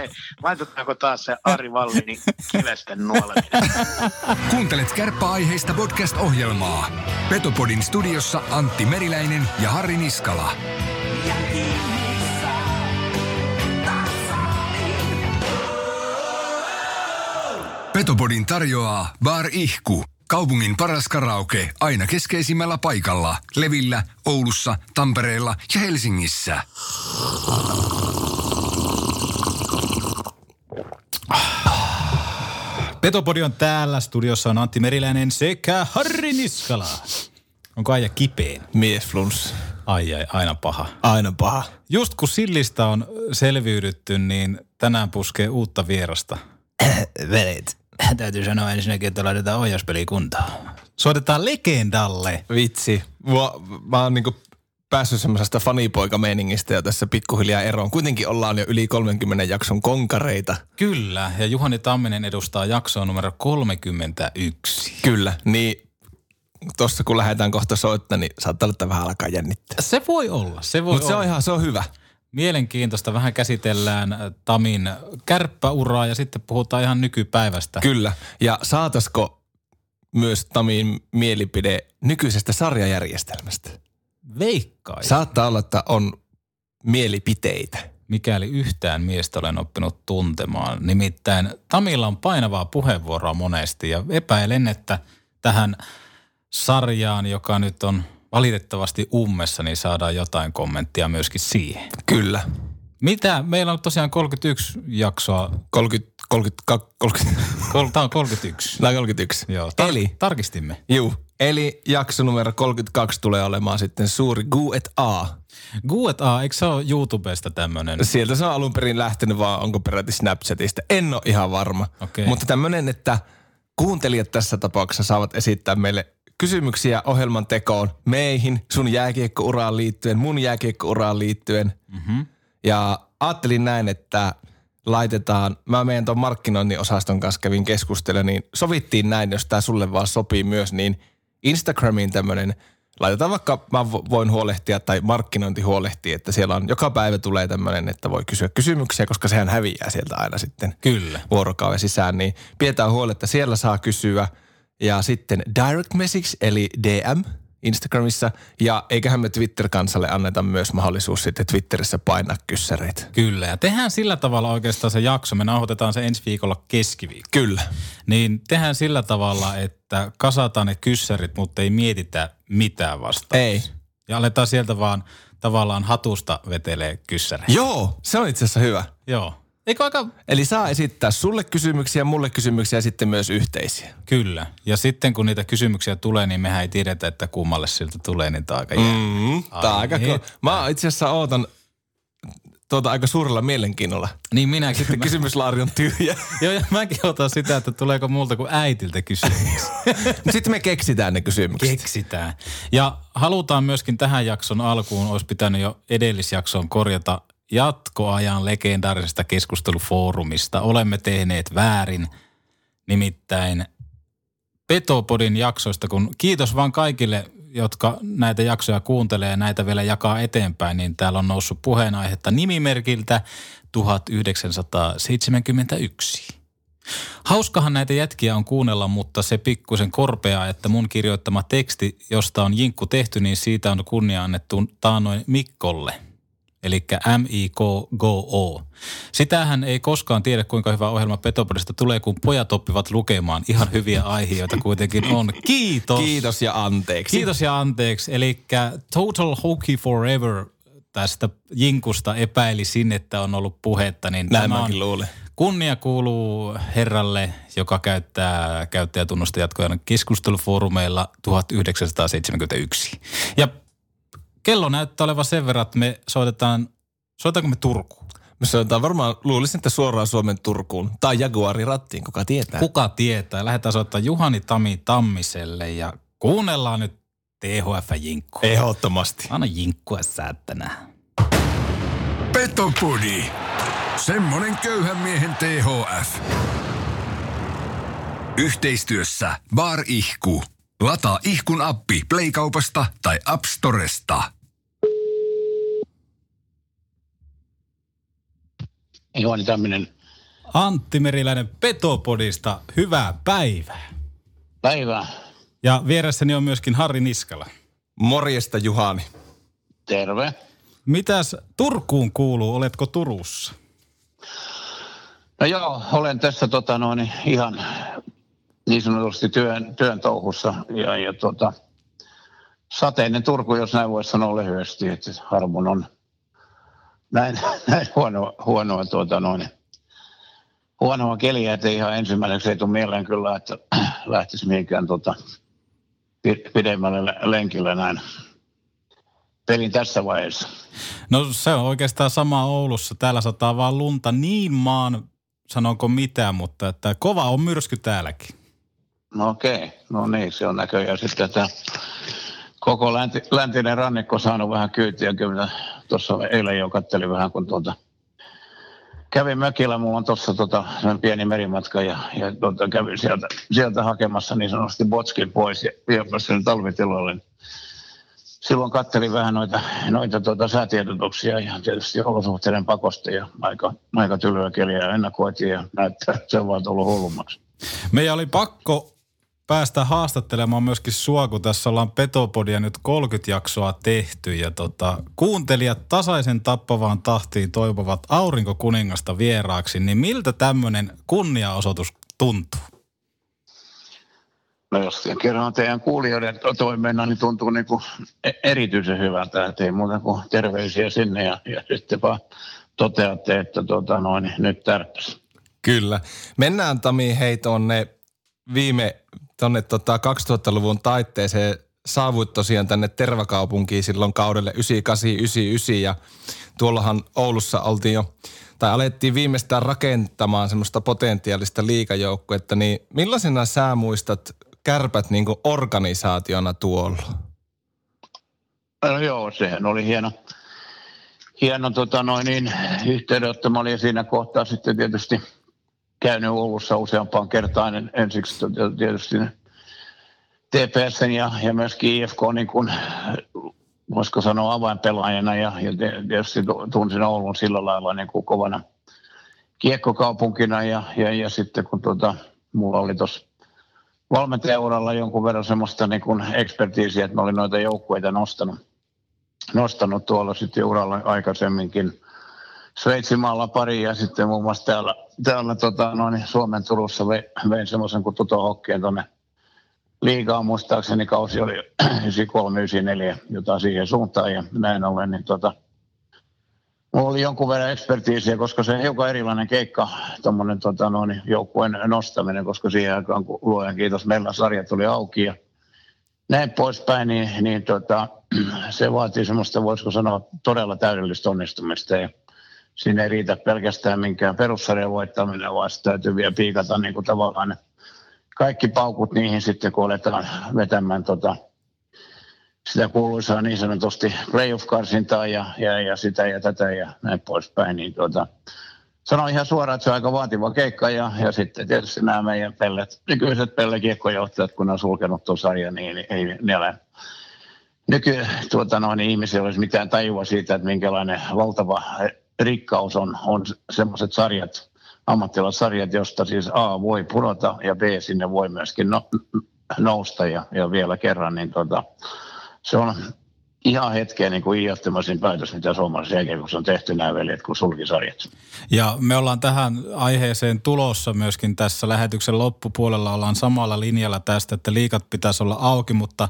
hei, laitetaanko taas se Ari Vallini kivesten nuoleminen? Kuuntelet kärppäaiheista podcast-ohjelmaa. Petopodin studiossa Antti Meriläinen ja Harri Niskala. Petopodin tarjoaa Bar Ihku. Kaupungin paras karaoke aina keskeisimmällä paikalla. Levillä, Oulussa, Tampereella ja Helsingissä. Petopodi on täällä. Studiossa on Antti Meriläinen sekä Harri Niskala. Onko aija kipeen? Mies flunss. Ai ai, aina paha. Aina paha. Just kun Sillistä on selviydytty, niin tänään puskee uutta vierasta. Velit. Täytyy sanoa ensinnäkin, että laitetaan ohjauspeli kuntoon. Soitetaan legendalle. Vitsi. Mua, mä oon niinku päässyt semmoisesta fanipoikameiningistä jo tässä pikkuhiljaa eroon. Kuitenkin ollaan jo yli 30 jakson konkareita. Kyllä, ja Juhani Tamminen edustaa jaksoa numero 31. Kyllä, niin tossa kun lähdetään kohta soittaa, niin saattaa olla, että vähän alkaa jännittää. Se voi olla, se voi Mutta se on ihan, se on hyvä. Mielenkiintoista. Vähän käsitellään äh, Tamin kärppäuraa ja sitten puhutaan ihan nykypäivästä. Kyllä. Ja saatasko myös Tamin mielipide nykyisestä sarjajärjestelmästä? Veikkai. Saattaa olla, että on mielipiteitä. mikäli yhtään miestä olen oppinut tuntemaan. Nimittäin Tamilla on painavaa puheenvuoroa monesti ja epäilen, että tähän sarjaan, joka nyt on valitettavasti ummessa, niin saadaan jotain kommenttia myöskin siihen. Kyllä. Mitä? Meillä on tosiaan 31 jaksoa. 30, 30, 30, Tämä on 31. Nämä 31. Joo, tar- Eli, tarkistimme. juu, eli jakso numero 32 tulee olemaan sitten suuri Gu et A. Q&A, eikö se ole YouTubesta tämmöinen? Sieltä se on alun perin lähtenyt, vaan onko peräti Snapchatista. En ole ihan varma. Okei. Mutta tämmöinen, että kuuntelijat tässä tapauksessa saavat esittää meille kysymyksiä ohjelman tekoon meihin, sun jääkiekkouraan liittyen, mun jääkiekkouraan liittyen. Mm-hmm. Ja ajattelin näin, että laitetaan, mä meidän tuon markkinoinnin osaston kanssa kävin keskustella, niin sovittiin näin, jos tämä sulle vaan sopii myös, niin Instagramiin tämmöinen, laitetaan vaikka mä vo- voin huolehtia tai markkinointi huolehtii, että siellä on, joka päivä tulee tämmöinen, että voi kysyä kysymyksiä, koska sehän häviää sieltä aina sitten Kyllä. vuorokauden sisään, niin pidetään huoli, että siellä saa kysyä. Ja sitten direct message, eli DM Instagramissa. Ja eiköhän me Twitter-kansalle anneta myös mahdollisuus sitten Twitterissä painaa kyssäreitä. Kyllä, ja tehdään sillä tavalla oikeastaan se jakso. Me nauhoitetaan se ensi viikolla keskiviikko. Kyllä. Niin tehdään sillä tavalla, että kasataan ne kyssärit, mutta ei mietitä mitään vastaan. Ei. Ja aletaan sieltä vaan tavallaan hatusta vetelee kyssäreitä. Joo, se on itse asiassa hyvä. Joo. Eikö aika... Eli saa esittää sulle kysymyksiä, mulle kysymyksiä ja sitten myös yhteisiä. Kyllä. Ja sitten kun niitä kysymyksiä tulee, niin mehän ei tiedetä, että kummalle siltä tulee, niin tämä on aika jää. Mm, tää on aika Ai ko- Mä itse asiassa ootan tuota aika suurella mielenkiinnolla. Niin minäkin. Sitten Mä- kysymyslaari on tyhjä. Joo, ja mäkin otan sitä, että tuleeko multa kuin äitiltä kysymyksiä. Sitten me keksitään ne kysymykset. Keksitään. Ja halutaan myöskin tähän jakson alkuun, olisi pitänyt jo edellisjaksoon korjata jatkoajan legendaarisesta keskustelufoorumista. Olemme tehneet väärin, nimittäin Petopodin jaksoista, kun kiitos vaan kaikille, jotka näitä jaksoja kuuntelee ja näitä vielä jakaa eteenpäin, niin täällä on noussut puheenaihetta nimimerkiltä 1971. Hauskahan näitä jätkiä on kuunnella, mutta se pikkusen korpeaa, että mun kirjoittama teksti, josta on jinkku tehty, niin siitä on kunnia annettu taannoin Mikkolle. Eli M-I-K-G-O. Sitähän ei koskaan tiedä, kuinka hyvä ohjelma Petopodista tulee, kun pojat oppivat lukemaan. Ihan hyviä aiheita kuitenkin on. Kiitos. Kiitos ja anteeksi. Kiitos ja anteeksi. Eli Total Hockey Forever tästä Jinkusta epäilisin, että on ollut puhetta. Niin Näin tämä on luulen. Kunnia kuuluu herralle, joka käyttää käyttäjätunnusta jatkoajana keskustelufoorumeilla 1971. Ja kello näyttää olevan sen verran, että me soitetaan, soitetaanko me Turkuun? Me soitetaan varmaan, luulisin, että suoraan Suomen Turkuun. Tai Jaguarin rattiin, kuka tietää. Kuka tietää? Lähdetään soittamaan Juhani Tami Tammiselle ja kuunnellaan nyt THF-jinkkua. Ehdottomasti. Anna jinkkua säättänä. Petopodi. Semmonen köyhän miehen THF. Yhteistyössä Bar Ihku. Lataa Ihkun appi Playkaupasta tai App Storesta. Juhani Tamminen. Antti Meriläinen Petopodista, hyvää päivää. Päivää. Ja vieressäni on myöskin Harri Niskala. Morjesta Juhani. Terve. Mitäs Turkuun kuuluu, oletko Turussa? No joo, olen tässä tota, noin, ihan niin sanotusti työn, työn touhussa. Ja, ja tota, sateinen Turku, jos näin voisi sanoa lyhyesti, että harvoin on näin, näin huonoa, huonoa, tuota, noin, huonoa keliä, että ihan ensimmäiseksi ei tule mieleen kyllä, että lähtisi mihinkään tota, pidemmälle lenkille näin pelin tässä vaiheessa. No se on oikeastaan sama Oulussa. Täällä sataa vaan lunta niin maan, sanonko mitään, mutta että kova on myrsky täälläkin. No okei, no niin, se on näköjään sitten, että koko länti, läntinen rannikko saanut vähän kyytiä. Kyllä tuossa eilen jo kattelin vähän, kun tuota, kävin mökillä, mulla on tuossa tota, pieni merimatka ja, ja tuota, kävin sieltä, sieltä hakemassa niin sanotusti botskin pois ja sen talvitiloille. Silloin kattelin vähän noita, noita tuota, säätiedotuksia ja tietysti olosuhteiden pakosta ja aika, aika tylyä keliä ennakoitiin ja näyttää, että se on vaan tullut hullummaksi. Meidän oli pakko päästä haastattelemaan myöskin sua, kun tässä ollaan Petopodia nyt 30 jaksoa tehty ja tota, kuuntelijat tasaisen tappavaan tahtiin toivovat aurinkokuningasta vieraaksi, niin miltä tämmöinen kunniaosoitus tuntuu? No jos kerran teidän kuulijoiden toimeenna, niin tuntuu niin kuin e- erityisen hyvältä, että ei muuta kuin terveisiä sinne ja, ja sitten vaan toteatte, että tota noin, nyt tärppäs. Kyllä. Mennään Tami hei tuonne viime tuonne tota 2000-luvun taitteeseen saavuit tosiaan tänne Tervakaupunkiin silloin kaudelle 98-99 ja tuollahan Oulussa oltiin jo, tai alettiin viimeistään rakentamaan semmoista potentiaalista liikajoukkuetta, niin millaisena sä muistat kärpät niin organisaationa tuolla? No joo, sehän oli hieno, hieno tota noin niin, yhteydenotto. Mä olin siinä kohtaa sitten tietysti – käynyt Oulussa useampaan kertaan ensiksi tietysti TPSn ja, ja myöskin IFK niin kuin, voisiko sanoa avainpelaajana ja, ja tietysti tunsin Oulun sillä lailla niin kuin kovana kiekkokaupunkina ja, ja, ja sitten kun tuota, mulla oli tuossa valmentajauralla jonkun verran semmoista niin kuin ekspertiisiä, että mä olin noita joukkueita nostanut, nostanut tuolla sitten uralla aikaisemminkin – Sveitsimaalla pari ja sitten muun muassa täällä, täällä tota, noin Suomen Turussa vein, semmoisen kuin Tuto Hokkeen tuonne liigaan muistaakseni kausi oli 93-94, jota siihen suuntaan ja näin ollen, niin tota, Mulla oli jonkun verran ekspertiisiä, koska se on hiukan erilainen keikka, tuommoinen tota, joukkueen nostaminen, koska siihen aikaan, kun luojan kiitos, meillä sarja tuli auki ja näin poispäin, niin, niin tota, se vaatii semmoista, voisiko sanoa, todella täydellistä onnistumista. Ja siinä ei riitä pelkästään minkään perussarjan voittaminen, vaan sitä täytyy vielä piikata niin kuin tavallaan kaikki paukut niihin sitten, kun aletaan vetämään tota, sitä kuuluisaa niin sanotusti playoff-karsintaa ja, ja, ja, sitä ja tätä ja näin poispäin, niin tuota, sanon ihan suoraan, että se on aika vaativa keikka ja, ja sitten tietysti nämä meidän pellet, nykyiset pellekiekkojohtajat, kun ne on sulkenut tuon sarjan, niin ei ne ole nyky, tuota, noin, niin ihmisillä olisi mitään tajua siitä, että minkälainen valtava rikkaus on, on semmoiset sarjat, ammattilaissarjat, josta siis A voi pudota ja B sinne voi myöskin no, nousta ja, ja vielä kerran, niin tota, se on ihan hetkeä niin kuin päätös, mitä suomalaisessa jälkeen, on tehty nämä veljet kuin sulkisarjat. Ja me ollaan tähän aiheeseen tulossa myöskin tässä lähetyksen loppupuolella ollaan samalla linjalla tästä, että liikat pitäisi olla auki, mutta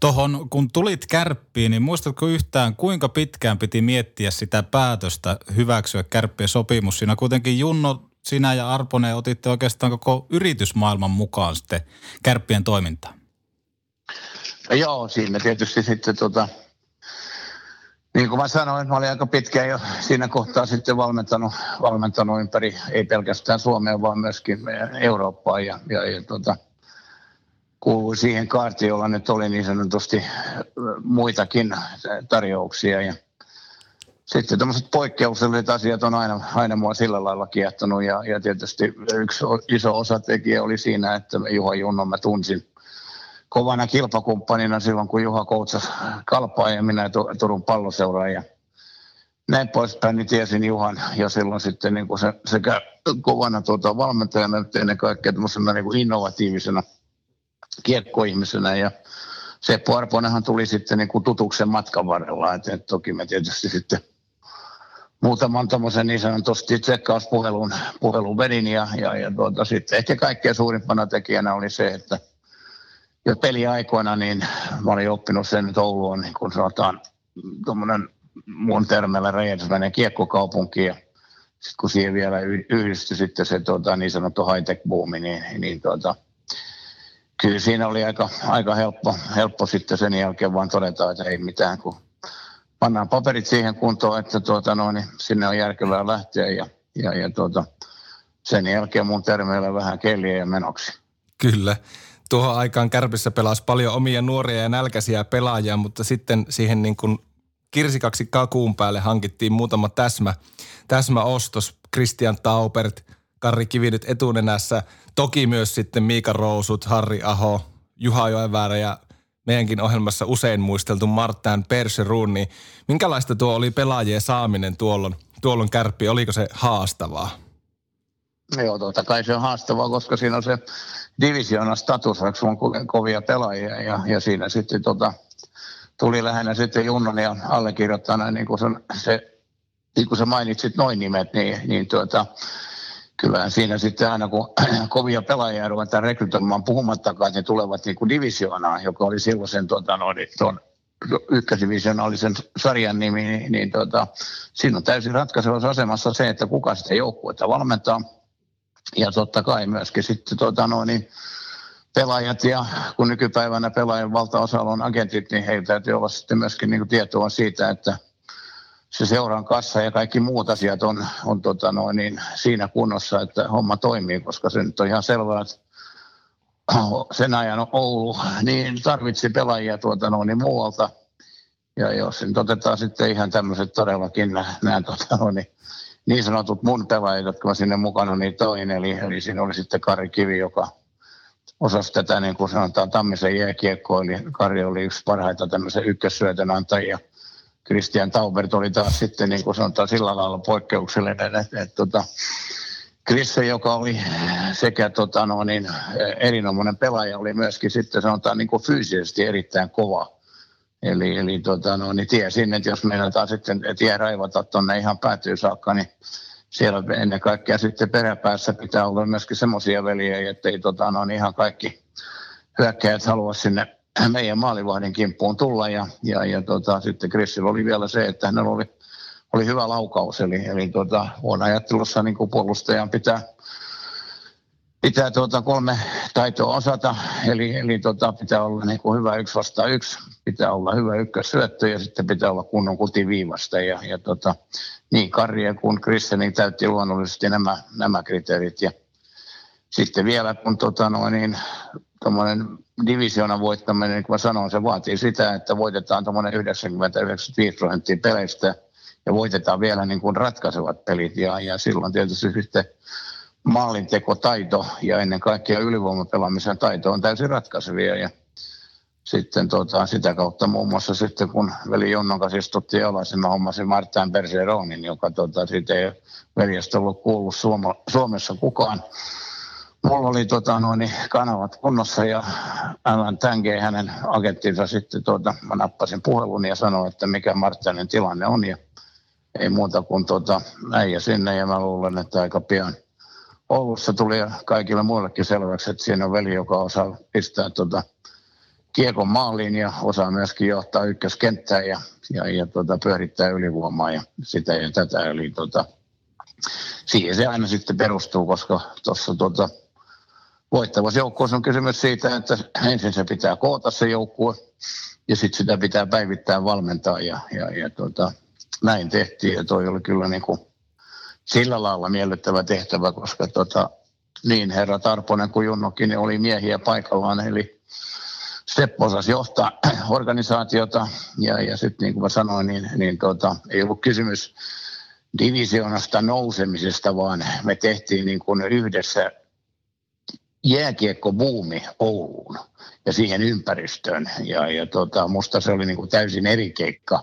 tohon kun tulit kärppiin, niin muistatko yhtään kuinka pitkään piti miettiä sitä päätöstä hyväksyä kärppien sopimus? Siinä kuitenkin Junno, sinä ja Arponen otitte oikeastaan koko yritysmaailman mukaan sitten kärppien toimintaan. Joo, siinä tietysti sitten tota, niin kuin mä sanoin, mä olin aika pitkään jo siinä kohtaa sitten valmentanut, valmentanut ympäri, ei pelkästään Suomea, vaan myöskin Eurooppaa ja, ja, ja tota, kuului siihen kaartiin, jolla nyt oli niin sanotusti muitakin tarjouksia. Ja sitten tämmöiset poikkeukselliset asiat on aina, aina mua sillä lailla kiehtonut ja, ja tietysti yksi iso osatekijä oli siinä, että Juha Junnon mä tunsin kovana kilpakumppanina silloin, kun Juha koutsasi kalpaa ja minä Turun palloseuraa. Ja näin poispäin, niin tiesin Juhan jo silloin sitten niin kuin se, sekä kovana tuota, valmentajana että ennen kaikkea niin kuin innovatiivisena kiekkoihmisenä ja Seppo Arponenhan tuli sitten niin kuin tutuksen matkan varrella, että et toki me tietysti sitten muutaman tuommoisen niin sanotusti tsekkauspuhelun puhelun vedin ja, ja, ja tuota, sitten ehkä kaikkein suurimpana tekijänä oli se, että jo peliaikoina niin mä olin oppinut sen, että Oulu on niin kuin sanotaan tuommoinen mun termeillä räjähdysmäinen kiekkokaupunki ja sitten kun siihen vielä yhdistyi sitten se tuota, niin sanottu high-tech-buumi, niin, niin tuota, kyllä siinä oli aika, aika helppo, helppo sitten sen jälkeen vaan todeta, että ei mitään, kun pannaan paperit siihen kuntoon, että tuota, no, niin sinne on järkevää lähteä ja, ja, ja tuota, sen jälkeen mun termeillä vähän kelliä ja menoksi. Kyllä. Tuohon aikaan Kärpissä pelasi paljon omia nuoria ja nälkäisiä pelaajia, mutta sitten siihen niin kuin kirsikaksi kakuun päälle hankittiin muutama täsmä, täsmäostos. Christian Taupert, Karri Kivinyt etunenässä. Toki myös sitten Miika Rousut, Harri Aho, Juha Joenväärä ja meidänkin ohjelmassa usein muisteltu Martin Perserun, niin minkälaista tuo oli pelaajien saaminen tuollon, tuollon kärppi? Oliko se haastavaa? Joo, totta kai se on haastavaa, koska siinä on se divisiona status, on kovia pelaajia ja, ja siinä sitten tota, tuli lähinnä sitten Junnon ja allekirjoittajana, niin kuin se, se, niin kuin sä mainitsit noin nimet, niin, niin tuota, kyllä siinä sitten aina kun kovia pelaajia ruvetaan rekrytoimaan puhumattakaan, ne tulevat niin kuin divisioonaan, joka oli silloin sen tuota, no, tuon ykkösdivisionaalisen sarjan nimi, niin, niin tuota, siinä on täysin ratkaisevassa asemassa se, että kuka sitä joukkuetta valmentaa. Ja totta kai myöskin sitten tuota, no, niin, pelaajat ja kun nykypäivänä pelaajien valtaosalla on agentit, niin heillä täytyy olla sitten myöskin niin kuin tietoa siitä, että se seuran kassa ja kaikki muut asiat on, on tota noin, niin siinä kunnossa, että homma toimii, koska se nyt on ihan selvää, että sen ajan Oulu niin tarvitsi pelaajia tuota noin, niin muualta. Ja jos nyt otetaan sitten ihan tämmöiset todellakin nämä, nämä tota noin, niin, sanotut mun pelaajat, jotka mä sinne mukana niin toin, eli, eli siinä oli sitten Kari Kivi, joka osasi tätä, niin kuin sanotaan, Tammisen jääkiekkoa, eli Kari oli yksi parhaita tämmöisen ykkössyötön antajia. Christian Taubert oli taas sitten, niin kuin sanotaan, sillä lailla poikkeuksellinen, että, että, että tota, Krisse, joka oli sekä tota, no, niin, erinomainen pelaaja, oli myöskin sitten sanotaan niin kuin fyysisesti erittäin kova. Eli, eli tota, no, niin tiesin, että jos meinataan sitten tie raivata tuonne ihan päätyy saakka, niin siellä ennen kaikkea sitten peräpäässä pitää olla myöskin semmoisia veljejä, että ei tota, no, ihan kaikki hyökkäjät halua sinne meidän maalivahdin kimppuun tulla. Ja, ja, ja tota, sitten Chrisillä oli vielä se, että hänellä oli, oli hyvä laukaus. Eli, eli tota, on ajattelussa niin kuin puolustajan pitää, pitää tuota kolme taitoa osata. Eli, eli tota, pitää olla niin kuin hyvä yksi vastaan yksi, pitää olla hyvä ykkössyöttö ja sitten pitää olla kunnon kutiviivasta. Ja, ja tota, niin Karje kuin Kristianin täytti luonnollisesti nämä, nämä kriteerit. Ja sitten vielä, kun tota, no, niin, divisioonan voittaminen, niin kuin mä sanoin, se vaatii sitä, että voitetaan 90-95 prosenttia peleistä ja voitetaan vielä niin kuin ratkaisevat pelit. Ja, ja silloin tietysti sitten maalintekotaito ja ennen kaikkea ylivoimapelaamisen taito on täysin ratkaisevia. Ja sitten tota, sitä kautta muun muassa sitten kun veli Jonnon kanssa istuttiin alas, niin mä hommasin Martin Bergeronin, joka tota, siitä ei veljestä ollut kuullut Suoma, Suomessa kukaan. Mulla oli tota, noin, kanavat kunnossa ja Alan Tange, hänen agenttinsa sitten, tota, mä nappasin puhelun ja sanoin, että mikä Martinin tilanne on ja ei muuta kuin tota, äijä sinne ja mä luulen, että aika pian Oulussa tuli kaikille muillekin selväksi, että siinä on veli, joka osaa pistää tota, kiekon maaliin ja osaa myöskin johtaa ykköskenttää ja, ja, ja tota, pyörittää ylivoimaa ja sitä ja tätä. Eli tota, siihen se aina sitten perustuu, koska tuossa tota, voittavassa joukkueessa on kysymys siitä, että ensin se pitää koota se joukkue ja sitten sitä pitää päivittää valmentaa ja, ja, ja tota, näin tehtiin ja toi oli kyllä niin kuin sillä lailla miellyttävä tehtävä, koska tota, niin herra Tarponen kuin Junnokin niin oli miehiä paikallaan, eli Seppo osasi johtaa organisaatiota ja, ja sitten niin kuin mä sanoin, niin, niin tota, ei ollut kysymys divisioonasta nousemisesta, vaan me tehtiin niin kuin yhdessä jääkiekkobuumi Ouluun ja siihen ympäristöön. Ja, ja tota, musta se oli niin kuin täysin eri keikka.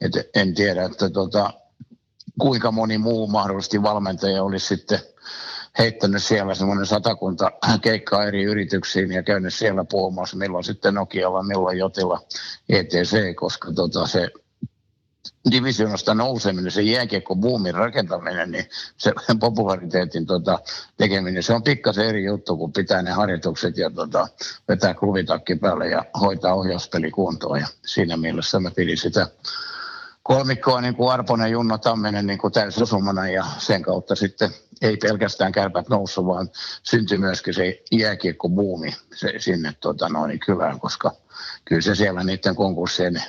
Et en tiedä, että tota, kuinka moni muu mahdollisesti valmentaja olisi sitten heittänyt siellä semmoinen satakunta keikkaa eri yrityksiin ja käynyt siellä puhumassa, milloin sitten Nokialla, milloin Jotilla, ETC, koska tota se divisioonasta nouseminen, se jääkiekko boomin rakentaminen, niin se populariteetin tota, tekeminen, se on pikkasen eri juttu, kun pitää ne harjoitukset ja tota, vetää klubitakki päälle ja hoitaa ohjauspeli kuntoon. Ja siinä mielessä mä pidin sitä kolmikkoa niin kuin Arponen, Junno, Tamminen niin kuin täysosumana ja sen kautta sitten ei pelkästään kärpät noussut, vaan syntyi myöskin se jääkiekko-buumi se, sinne tota, noin, kylään, koska kyllä se siellä niiden konkurssien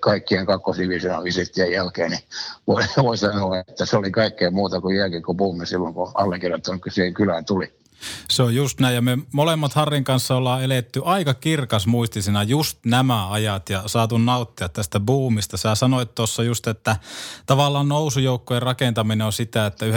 kaikkien kakkosdivisionan visittien jälkeen, niin voi, voi sanoa, että se oli kaikkea muuta kuin jääkiekko-buumi silloin, kun allekirjoittanut siihen kylään tuli. Se on just näin ja me molemmat Harrin kanssa ollaan eletty aika kirkas muistisina just nämä ajat ja saatu nauttia tästä boomista. Sä sanoit tuossa just, että tavallaan nousujoukkojen rakentaminen on sitä, että 95-99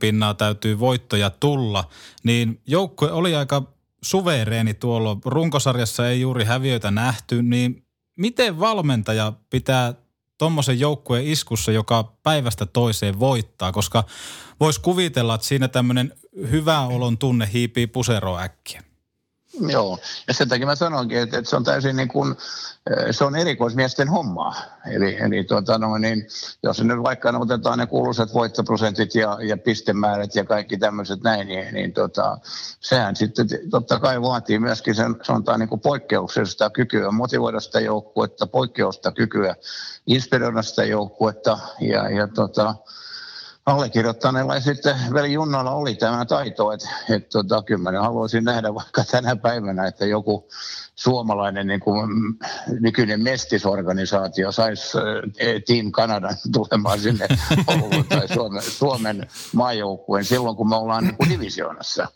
pinnaa täytyy voittoja tulla, niin joukkue oli aika suvereeni tuolla. Runkosarjassa ei juuri häviöitä nähty, niin miten valmentaja pitää tuommoisen joukkueen iskussa, joka päivästä toiseen voittaa, koska voisi kuvitella, että siinä tämmöinen hyvä olon tunne hiipii pusero äkkiä. Joo, ja sen takia mä sanoinkin, että, että se on täysin niin kuin, se on erikoismiesten hommaa. Eli, eli tuota, no, niin, jos nyt vaikka no, otetaan ne kuuluisat voittoprosentit ja, ja pistemäärät ja kaikki tämmöiset näin, niin, niin tota, sehän sitten totta kai vaatii myöskin sen, sanotaan niin kuin poikkeuksellista kykyä motivoida sitä joukkuetta, poikkeusta kykyä inspiroida sitä joukkuetta ja, ja tota, allekirjoittaneella ja sitten veli Junnalla oli tämä taito, että, että tota, kyllä mä haluaisin nähdä vaikka tänä päivänä, että joku suomalainen niin kuin, nykyinen mestisorganisaatio saisi äh, Team Kanadan tulemaan sinne Ouluun tai Suomen, Suomen maajoukkueen silloin, kun me ollaan niin kuin divisioonassa.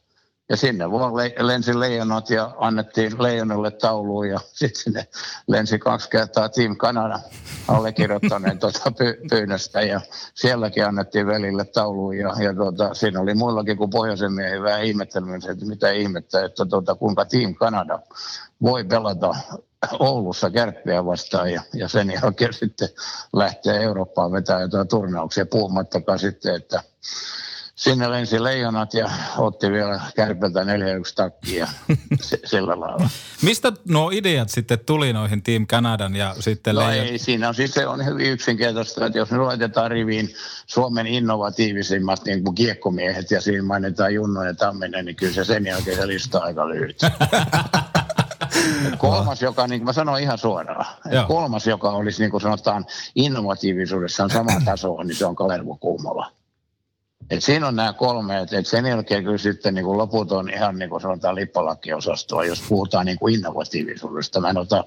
Ja sinne vaan le- lensi leijonat ja annettiin leijonalle tauluun ja sitten sinne lensi kaksi kertaa Team Kanada allekirjoittaneen tuota py- pyynnöstä ja sielläkin annettiin velille tauluun ja, ja tuota, siinä oli muillakin kuin pohjoisen miehen vähän ihmettelemistä, että mitä ihmettä, että tuota, kuinka Team Kanada voi pelata Oulussa kärppiä vastaan ja, ja sen jälkeen sitten lähtee Eurooppaan vetämään jotain turnauksia puhumattakaan sitten, että sinne lensi leijonat ja otti vielä kärpeltä 4-1 takkia sillä lailla. Mistä nuo ideat sitten tuli noihin Team Kanadan ja sitten no leijon... ei, siinä on siis se on hyvin yksinkertaista, että jos me laitetaan riviin Suomen innovatiivisimmat niin kuin kiekkomiehet ja siinä mainitaan Junno ja Tamminen, niin kyllä se sen jälkeen se lista aika lyhyt. Kolmas, joka, niin kuin mä sanoin ihan suoraan, Joo. kolmas, joka olisi niin kuin sanotaan innovatiivisuudessaan sama taso, niin se on Kalervo Kuumola. Et siinä on nämä kolme, että et sen jälkeen kyllä sitten niin kuin loput on ihan niin kuin sanotaan lippalakkiosastoa, jos puhutaan niin kuin innovatiivisuudesta. Mä en ota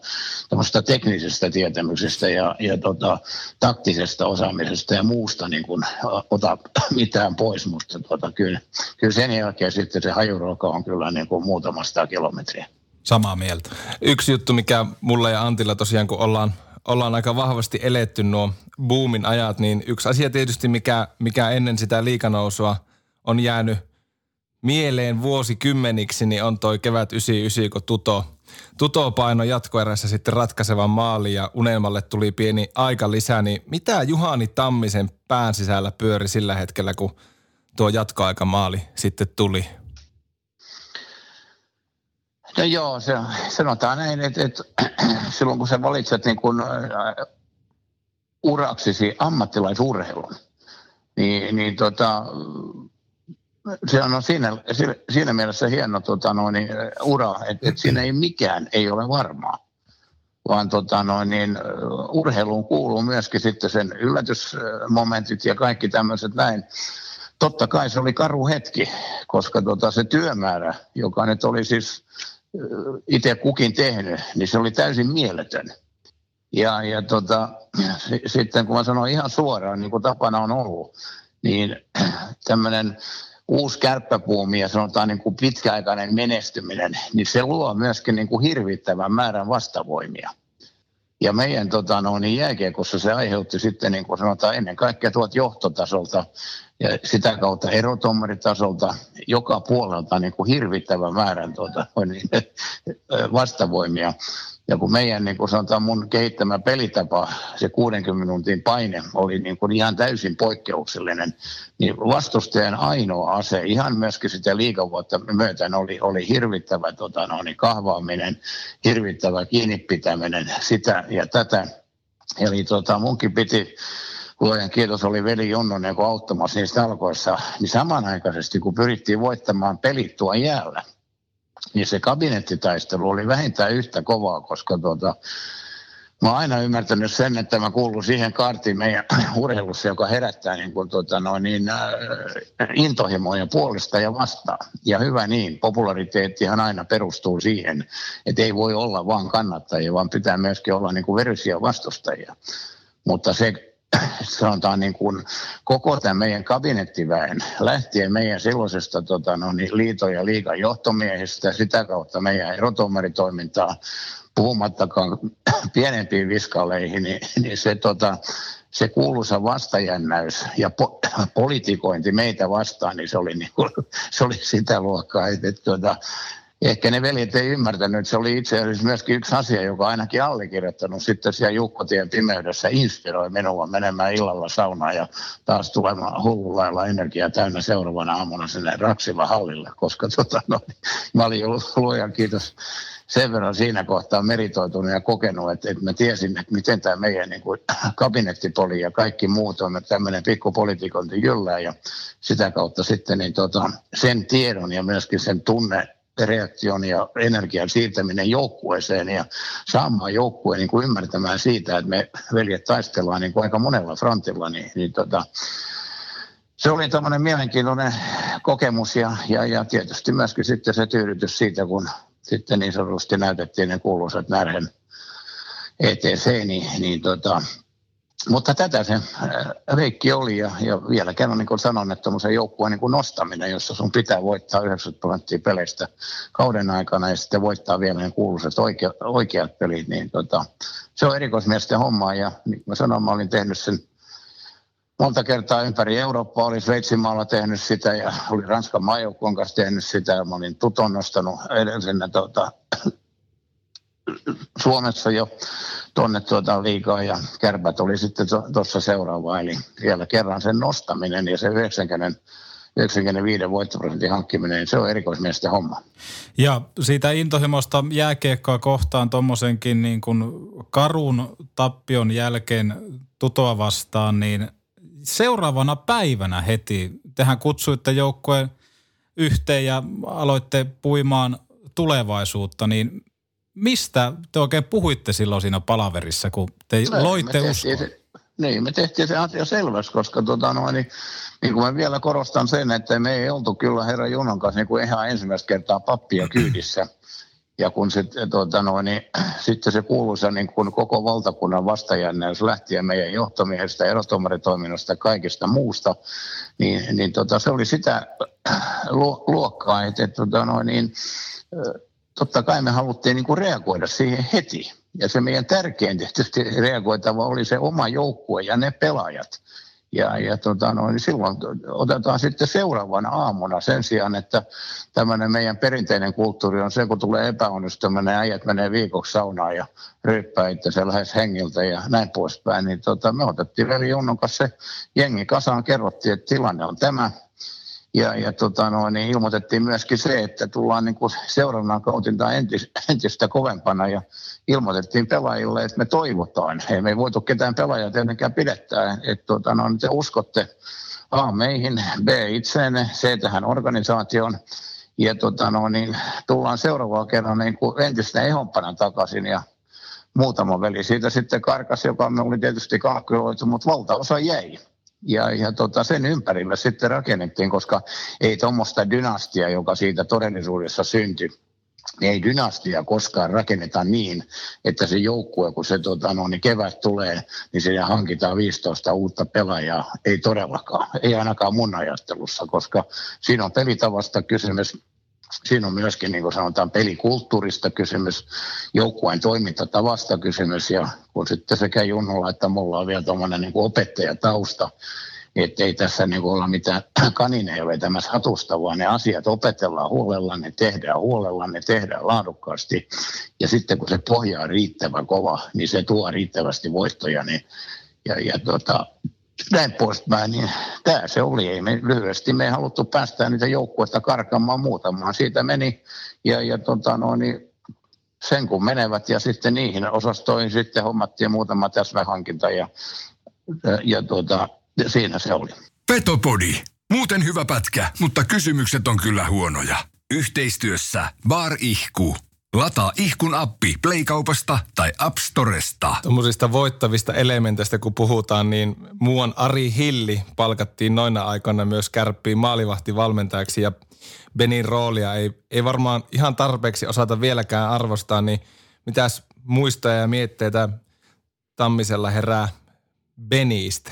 tämmöistä teknisestä tietämyksestä ja, ja tota, taktisesta osaamisesta ja muusta niin kuin, ota mitään pois, mutta tota, kyllä, kyllä sen jälkeen sitten se hajuruoka on kyllä niin kuin muutamasta kilometriä. Samaa mieltä. Yksi juttu, mikä mulla ja Antilla tosiaan, kun ollaan, ollaan aika vahvasti eletty nuo boomin ajat, niin yksi asia tietysti, mikä, mikä ennen sitä liikanousua on jäänyt mieleen vuosikymmeniksi, niin on toi kevät 99, kun Tuto, Tuto paino jatkoerässä sitten ratkaisevan maali ja Unelmalle tuli pieni aika lisää, niin mitä Juhani Tammisen pään sisällä pyöri sillä hetkellä, kun tuo jatkoaikamaali sitten tuli? No joo, se, sanotaan näin, että, että silloin kun sä valitset niin kun, uraksisi ammattilaisurheilun, niin, niin tota, se on siinä, siinä mielessä hieno tota, noin, ura, että, että siinä ei mikään ei ole varmaa. Vaan tota, noin, niin, urheiluun kuuluu myöskin sitten sen yllätysmomentit ja kaikki tämmöiset näin. Totta kai se oli karu hetki, koska tota, se työmäärä, joka nyt oli siis itse kukin tehnyt, niin se oli täysin mieletön. Ja, ja tota, sitten kun mä sanoin ihan suoraan, niin kuin tapana on ollut, niin tämmöinen uusi kärppäpuumi ja sanotaan niin kuin pitkäaikainen menestyminen, niin se luo myöskin niin kuin hirvittävän määrän vastavoimia. Ja meidän tota, no, niin jääkiekossa se aiheutti sitten, niin kuin sanotaan, ennen kaikkea tuolta johtotasolta ja sitä kautta erotommaritasolta joka puolelta niin kuin hirvittävän määrän tuota, niin, vastavoimia. Ja kun meidän, niin kuin sanotaan, mun kehittämä pelitapa, se 60 minuutin paine oli niin kuin ihan täysin poikkeuksellinen, niin vastustajan ainoa ase, ihan myöskin sitä liikavuotta myöten, oli, oli hirvittävä tota, no, niin kahvaaminen, hirvittävä kiinnipitäminen, sitä ja tätä. Eli tota, munkin piti luojan kiitos oli veli Junnonen kun auttamassa niistä alkoissa, niin samanaikaisesti kun pyrittiin voittamaan pelit tuon jäällä, niin se kabinettitaistelu oli vähintään yhtä kovaa, koska tuota, Mä oon aina ymmärtänyt sen, että mä kuulun siihen kaartiin meidän urheilussa, joka herättää niin kuin, tuota, no, niin, äh, intohimoja puolesta ja vastaan. Ja hyvä niin, populariteettihan aina perustuu siihen, että ei voi olla vaan kannattajia, vaan pitää myöskin olla niin kuin verisiä vastustajia. Mutta se sanotaan niin kuin koko tämän meidän kabinettiväen, lähtien meidän silloisesta tota, no, niin liiton ja liigan johtomiehistä, sitä kautta meidän erotuomaritoimintaa, puhumattakaan pienempiin viskaleihin, niin, niin se, tota, se kuuluisa vastajännäys ja po- politikointi meitä vastaan, niin se oli, niin kuin, se oli sitä luokkaa, että, että tota, ehkä ne veljet ei ymmärtänyt, se oli itse asiassa myöskin yksi asia, joka ainakin allekirjoittanut. Sitten siellä Jukkotien pimeydessä inspiroi minua menemään illalla saunaan ja taas tulemaan hullulla energiaa täynnä seuraavana aamuna sinne Raksiva hallille, koska tota, no, mä olin ollut luojan kiitos sen verran siinä kohtaa meritoitunut ja kokenut, että, että mä tiesin, että miten tämä meidän niin kuin, kabinettipoli ja kaikki muut on tämmöinen pikkupolitikonti jyllää ja sitä kautta sitten niin, tota, sen tiedon ja myöskin sen tunne reaktion ja energian siirtäminen joukkueeseen ja saamaan joukkueen niin kuin ymmärtämään siitä, että me veljet taistellaan niin kuin aika monella frontilla, niin, niin tota, se oli tämmöinen mielenkiintoinen kokemus ja, ja, ja tietysti myöskin sitten se tyydytys siitä, kun sitten niin sanotusti näytettiin ne kuuluisat närhen ETC, niin, niin tota, mutta tätä se Veikki oli ja, ja vielä kerran niin kuin sanon, että tuommoisen joukkueen niin nostaminen, jossa sun pitää voittaa 90 prosenttia peleistä kauden aikana ja sitten voittaa vielä ne kuuluiset oikeat, oikeat pelit, niin tota, se on erikoismiesten homma. Ja niin mä sanoin, mä olin tehnyt sen monta kertaa ympäri Eurooppaa, oli Sveitsin maalla tehnyt sitä ja oli Ranskan maajoukkueen kanssa tehnyt sitä. Ja mä olin tuton nostanut edellisenä tota, Suomessa jo tuonne tuota liikaa ja kärpät oli sitten tuossa seuraava. Eli vielä kerran sen nostaminen ja se 90 95 voittoprosentin hankkiminen, niin se on erikoismiesten homma. Ja siitä intohimosta jääkiekkoa kohtaan tuommoisenkin niin kuin karun tappion jälkeen tutoa vastaan, niin seuraavana päivänä heti tehän kutsuitte joukkueen yhteen ja aloitte puimaan tulevaisuutta, niin mistä te oikein puhuitte silloin siinä palaverissa, kun te no, loitte uskoa? Se, niin, me tehtiin se asia selväksi, koska tota, no, niin, niin kuin mä vielä korostan sen, että me ei oltu kyllä herra Junan kanssa niin kuin ihan ensimmäistä kertaa pappia kyydissä. Ja kun sit, tota, no, niin, sitten se kuuluisa niin kun koko valtakunnan vastajännäys lähtien meidän johtomiehestä, erotomaritoiminnasta ja kaikesta muusta, niin, niin tota, se oli sitä luokkaa, että, että tota, no, niin, totta kai me haluttiin niin kuin reagoida siihen heti. Ja se meidän tärkein tietysti reagoitava oli se oma joukkue ja ne pelaajat. Ja, ja tota, no, niin silloin otetaan sitten seuraavana aamuna sen sijaan, että tämmöinen meidän perinteinen kulttuuri on se, kun tulee epäonnistuminen, äijät menee viikoksi saunaan ja ryyppää itse lähes hengiltä ja näin poispäin. Niin tota, me otettiin Veli Junnon kanssa se jengi kasaan, kerrottiin, että tilanne on tämä, ja, ja tota no, niin ilmoitettiin myöskin se, että tullaan niin kuin seuraavana kautinta entis, entistä kovempana. Ja ilmoitettiin pelaajille, että me toivotaan. Ei me ei voitu ketään pelaajaa tietenkään pidettää, että tota no, te uskotte A meihin, B itseenne, C tähän organisaatioon. Ja tota no, niin tullaan seuraavalla kerran niin kuin entistä ehompana takaisin. Ja muutama veli siitä sitten karkas, joka me oli tietysti kalkkyloitu, mutta valtaosa jäi ja, ja tota, sen ympärillä sitten rakennettiin, koska ei tuommoista dynastia, joka siitä todellisuudessa syntyi, niin ei dynastia koskaan rakenneta niin, että se joukkue, kun se tota, no, niin kevät tulee, niin siinä hankitaan 15 uutta pelaajaa. Ei todellakaan, ei ainakaan mun ajattelussa, koska siinä on pelitavasta kysymys, Siinä on myöskin, niin kuin sanotaan, pelikulttuurista kysymys, joukkueen toimintatavasta kysymys, ja kun sitten sekä Junnolla että mulla on vielä tuommoinen niin opettajatausta, että ei tässä niin olla mitään kanineja vetämässä hatusta, vaan ne asiat opetellaan huolella, ne tehdään huolella, ne tehdään laadukkaasti. Ja sitten kun se pohja on riittävän kova, niin se tuo riittävästi voittoja. Niin, ja, ja tota, näin poispäin, niin tämä se oli. Ei me, lyhyesti me ei haluttu päästää niitä joukkueita karkaamaan muutamaan. Siitä meni ja, ja tota, no, niin sen kun menevät ja sitten niihin osastoihin sitten hommattiin muutama täsmähankinta ja, ja, ja tota, siinä se oli. Petopodi. Muuten hyvä pätkä, mutta kysymykset on kyllä huonoja. Yhteistyössä Bar Ihku. Lataa ihkun appi Playkaupasta tai App Storesta. Tuommoisista voittavista elementeistä kun puhutaan, niin muuan Ari Hilli palkattiin noina aikana myös kärppiin maalivahtivalmentajaksi ja Benin roolia ei, ei varmaan ihan tarpeeksi osata vieläkään arvostaa, niin mitäs muistoja ja mietteitä Tammisella herää Benistä?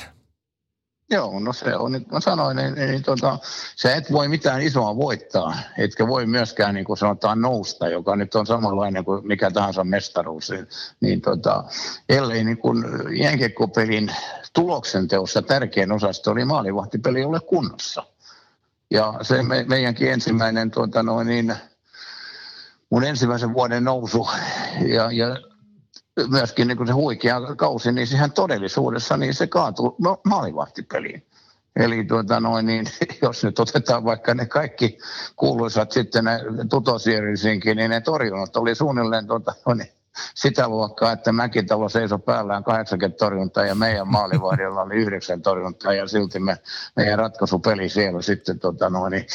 Joo, no se on, nyt mä sanoin, niin, niin tota, sä et voi mitään isoa voittaa, etkä voi myöskään niin kuin sanotaan nousta, joka nyt on samanlainen kuin mikä tahansa mestaruus, niin, niin tota, ellei niin kuin jänkekkopelin tuloksen teossa tärkein osasto oli maalivahtipeli ole kunnossa. Ja se me, meidänkin ensimmäinen, tuota noin, niin, mun ensimmäisen vuoden nousu ja, ja myöskin niin kuin se huikea kausi, niin sehän todellisuudessa niin se kaatui maalivahtipeliin. Eli tuota noin, niin, jos nyt otetaan vaikka ne kaikki kuuluisat sitten ne tutosierisiinkin, niin ne torjunnat oli suunnilleen tuota, niin, sitä luokkaa, että Mäkitalo seisoi päällään 80 torjuntaa ja meidän maalivahdilla oli 9 torjuntaa ja silti me, meidän ratkaisupeli siellä sitten tota noin, niin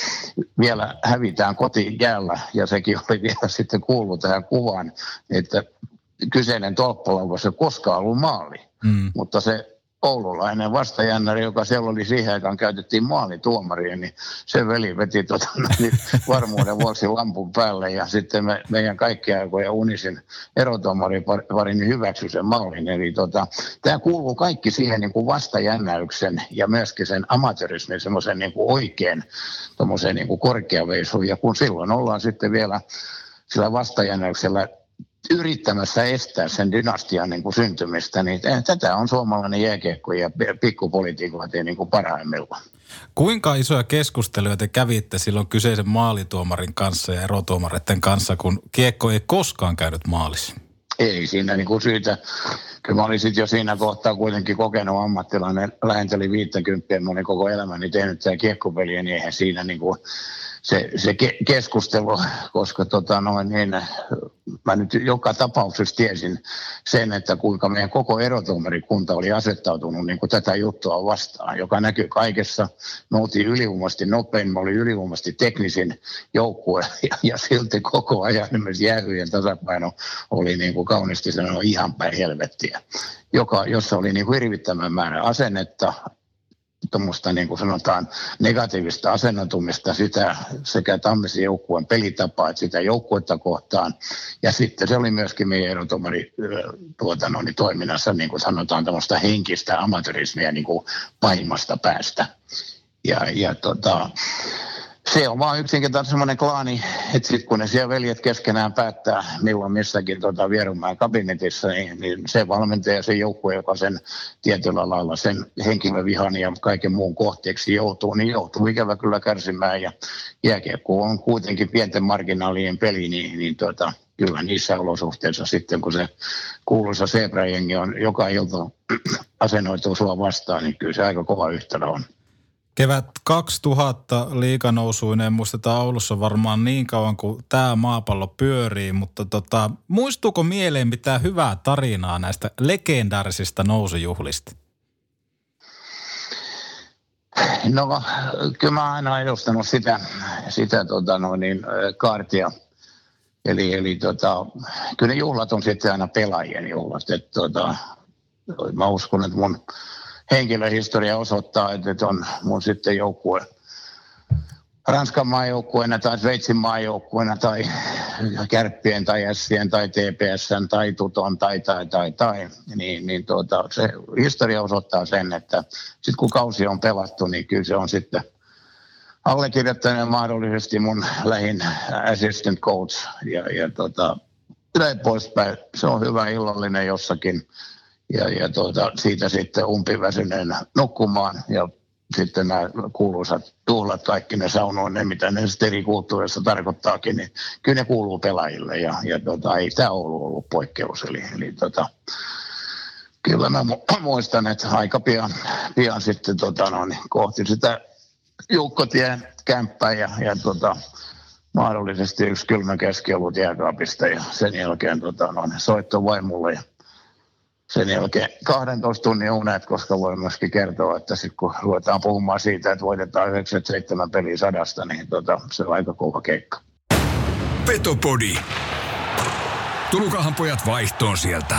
vielä hävitään jäällä ja sekin oli vielä sitten kuullut tähän kuvaan, että kyseinen tolppalaukas ei koskaan ollut maali, mm. mutta se oululainen vastajännäri, joka siellä oli siihen aikaan, käytettiin maalituomaria, niin se veli veti tota, niin varmuuden vuoksi lampun päälle ja sitten me, meidän kaikkia aikoja unisin erotuomari pari niin hyväksyi sen maalin. Eli tota, tämä kuuluu kaikki siihen niin kuin vastajännäyksen ja myöskin sen amatörismin semmoisen niin kuin oikein niin kuin korkeaveisuun. Ja kun silloin ollaan sitten vielä sillä vastajännäyksellä yrittämässä estää sen dynastian niin kuin syntymistä, niin tätä on suomalainen jääkiekko ja pikkupolitiikot niin kuin parhaimmillaan. Kuinka isoja keskusteluja te kävitte silloin kyseisen maalituomarin kanssa ja erotuomareiden kanssa, kun kiekko ei koskaan käynyt maalissa? Ei siinä niin kuin syytä. Kyllä mä olin jo siinä kohtaa kuitenkin kokenut ammattilainen. Lähenteli 50, mä olin koko elämäni tehnyt tämä kiekkopeliä, niin eihän siinä niin kuin se, se ke- keskustelu, koska tota noin, niin, mä nyt joka tapauksessa tiesin sen, että kuinka meidän koko erotuomarikunta oli asettautunut niin kuin tätä juttua vastaan, joka näkyy kaikessa. Me oltiin ylivoimasti nopein, me oli ylivoimasti teknisin joukkue ja, ja silti koko ajan esimerkiksi jäähyjen tasapaino oli niin kuin kauniisti sanoa ihan päin helvettiä, joka, jossa oli niin kuin hirvittävän määrä asennetta, tuommoista niin kuin sanotaan negatiivista asennotumista sitä sekä Tammisen joukkueen pelitapaa että sitä joukkuetta kohtaan. Ja sitten se oli myöskin meidän erotomari tuota, no, niin toiminnassa niin kuin sanotaan tämmöistä henkistä amatörismia niin kuin pahimmasta päästä. Ja, ja tota, se on vaan yksinkertaisesti semmoinen klaani, että sitten kun ne siellä veljet keskenään päättää milloin missäkin tota Vierumäen kabinetissa, niin, niin se valmentaja, se joukkue, joka sen tietyllä lailla sen henkilövihan ja kaiken muun kohteeksi joutuu, niin joutuu ikävä kyllä kärsimään. Ja jääkiekko on kuitenkin pienten marginaalien peli, niin, niin tota, kyllä niissä olosuhteissa sitten, kun se kuuluisa Zebra-jengi on joka ilta asennoituu sua vastaan, niin kyllä se aika kova yhtälö on. Kevät 2000 liikanousuinen muistetaan Oulussa varmaan niin kauan kuin tämä maapallo pyörii, mutta tota, muistuuko mieleen mitään hyvää tarinaa näistä legendaarisista nousujuhlista? No kyllä mä aina edustanut sitä, sitä tota, no niin, kaartia. Eli, eli tota, kyllä ne juhlat on sitten aina pelaajien juhlat. Et, tota, mä uskon, että mun henkilöhistoria osoittaa, että on mun sitten joukkue Ranskan maajoukkueena tai Sveitsin maajoukkueena tai Kärppien tai Sien tai TPSn tai Tuton tai tai tai tai, niin, niin tuota, se historia osoittaa sen, että sitten kun kausi on pelattu, niin kyllä se on sitten allekirjoittaneen mahdollisesti mun lähin assistant coach ja, ja tota, näin poispäin. Se on hyvä illallinen jossakin ja, ja tuota, siitä sitten umpiväsyneenä nukkumaan ja sitten nämä kuuluisat tuhlat, kaikki ne saunoin, mitä ne sitten eri tarkoittaakin, niin kyllä ne kuuluu pelaajille ja, ja tota, ei tämä ollut ollut poikkeus. Eli, eli tota, kyllä mä muistan, että aika pian, pian sitten tota, no, niin kohti sitä Jukkotien kämppää ja, ja tota, mahdollisesti yksi kylmä ollut jääkaapista ja sen jälkeen tota, no, niin soitto vaimulle ja sen jälkeen 12 tunnin unet, koska voi myöskin kertoa, että sitten kun ruvetaan puhumaan siitä, että voitetaan 97 peliä sadasta, niin tota, se on aika kova keikka. Petopodi. Tulukahan pojat vaihtoon sieltä.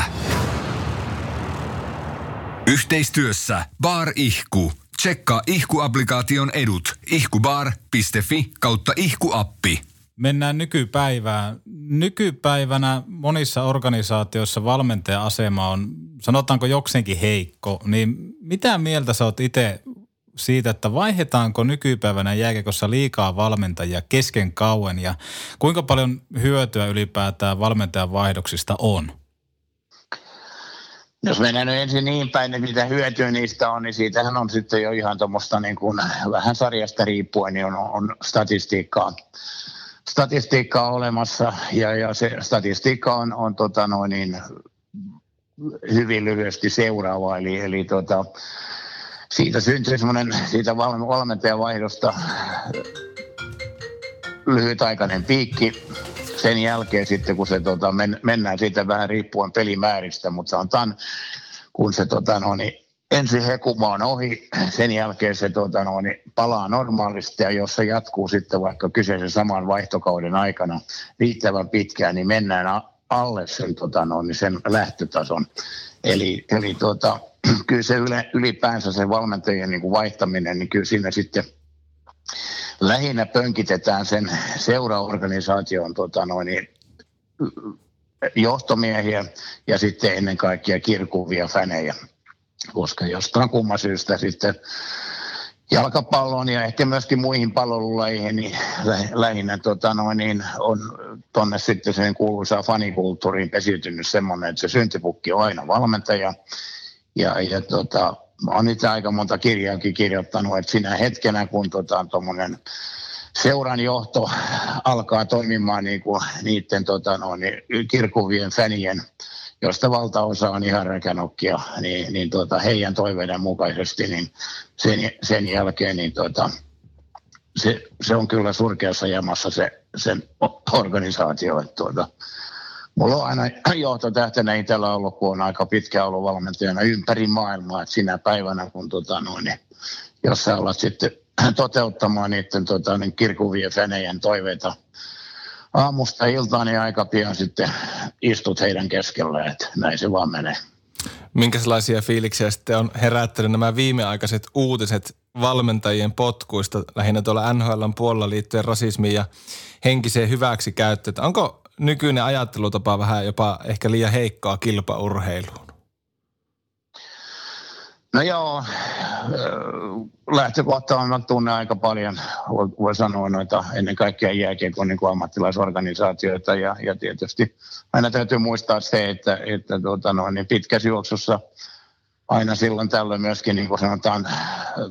Yhteistyössä Bar Ihku. Tsekkaa Ihku-applikaation edut. ihkubar.fi kautta ihkuappi. Mennään nykypäivään. Nykypäivänä monissa organisaatioissa valmentaja-asema on, sanotaanko jokseenkin heikko, niin mitä mieltä sä oot itse siitä, että vaihdetaanko nykypäivänä jääkekossa liikaa valmentajia kesken kauan ja kuinka paljon hyötyä ylipäätään valmentajan vaihdoksista on? Jos mennään nyt ensin niin päin, että mitä hyötyä niistä on, niin siitähän on sitten jo ihan tuommoista niin kuin vähän sarjasta riippuen, niin on, on statistiikkaa, statistiikkaa olemassa ja, ja se statistiikka on, on tota noin niin, hyvin lyhyesti seuraava, eli, eli tota, siitä syntyy semmoinen siitä valmentajavaihdosta lyhytaikainen piikki, sen jälkeen sitten, kun se tota, men, mennään siitä vähän riippuen pelimääristä, mutta sanotaan, kun se tota, no, niin, ensi hekuma on ohi, sen jälkeen se tota, no, niin, palaa normaalisti ja jos se jatkuu sitten vaikka kyseisen saman vaihtokauden aikana riittävän pitkään, niin mennään alle sen, tota, no, niin sen lähtötason. Eli, eli tota, kyllä se ylipäänsä se valmentajien niin kuin vaihtaminen, niin kyllä siinä sitten lähinnä pönkitetään sen seuraorganisaation tota noin, johtomiehiä ja sitten ennen kaikkea kirkuvia fänejä. Koska jostain kumman syystä sitten jalkapalloon ja ehkä myöskin muihin pallolulajeihin, niin lähinnä tota noin, niin on tuonne sitten sen kuuluisaan fanikulttuuriin pesiytynyt semmoinen, että se syntipukki on aina valmentaja. Ja, ja tota, olen itse aika monta kirjaakin kirjoittanut, että siinä hetkenä, kun tota, seuran johto alkaa toimimaan niin kuin niiden tota, no, niin, kirkuvien fänien, josta valtaosa on ihan räkänokkia, niin, niin tota, heidän toiveiden mukaisesti, niin sen, sen jälkeen niin tota, se, se, on kyllä surkeassa jamassa se, sen organisaatio. Että tuota, Mulla on aina johtotähtenä itsellä ollut, kun on aika pitkä ollut valmentajana ympäri maailmaa, että sinä päivänä, kun tota, noin, niin, jos sä alat sitten toteuttamaan niiden tota, niin kirkuvien fänejen toiveita aamusta iltaan, niin aika pian sitten istut heidän keskellä, että näin se vaan menee. Minkälaisia fiiliksiä sitten on herättänyt nämä viimeaikaiset uutiset valmentajien potkuista, lähinnä tuolla NHLn puolella liittyen rasismiin ja henkiseen hyväksikäyttöön? Onko nykyinen ajattelutapa vähän jopa ehkä liian heikkoa kilpaurheiluun? No joo, lähtökohtaan mä tunnen aika paljon, voi sanoa noita ennen kaikkea jääkiekon niin ammattilaisorganisaatioita ja, ja tietysti aina täytyy muistaa se, että, että tuota, no, niin pitkässä juoksussa aina silloin tällöin myöskin niin kuin sanotaan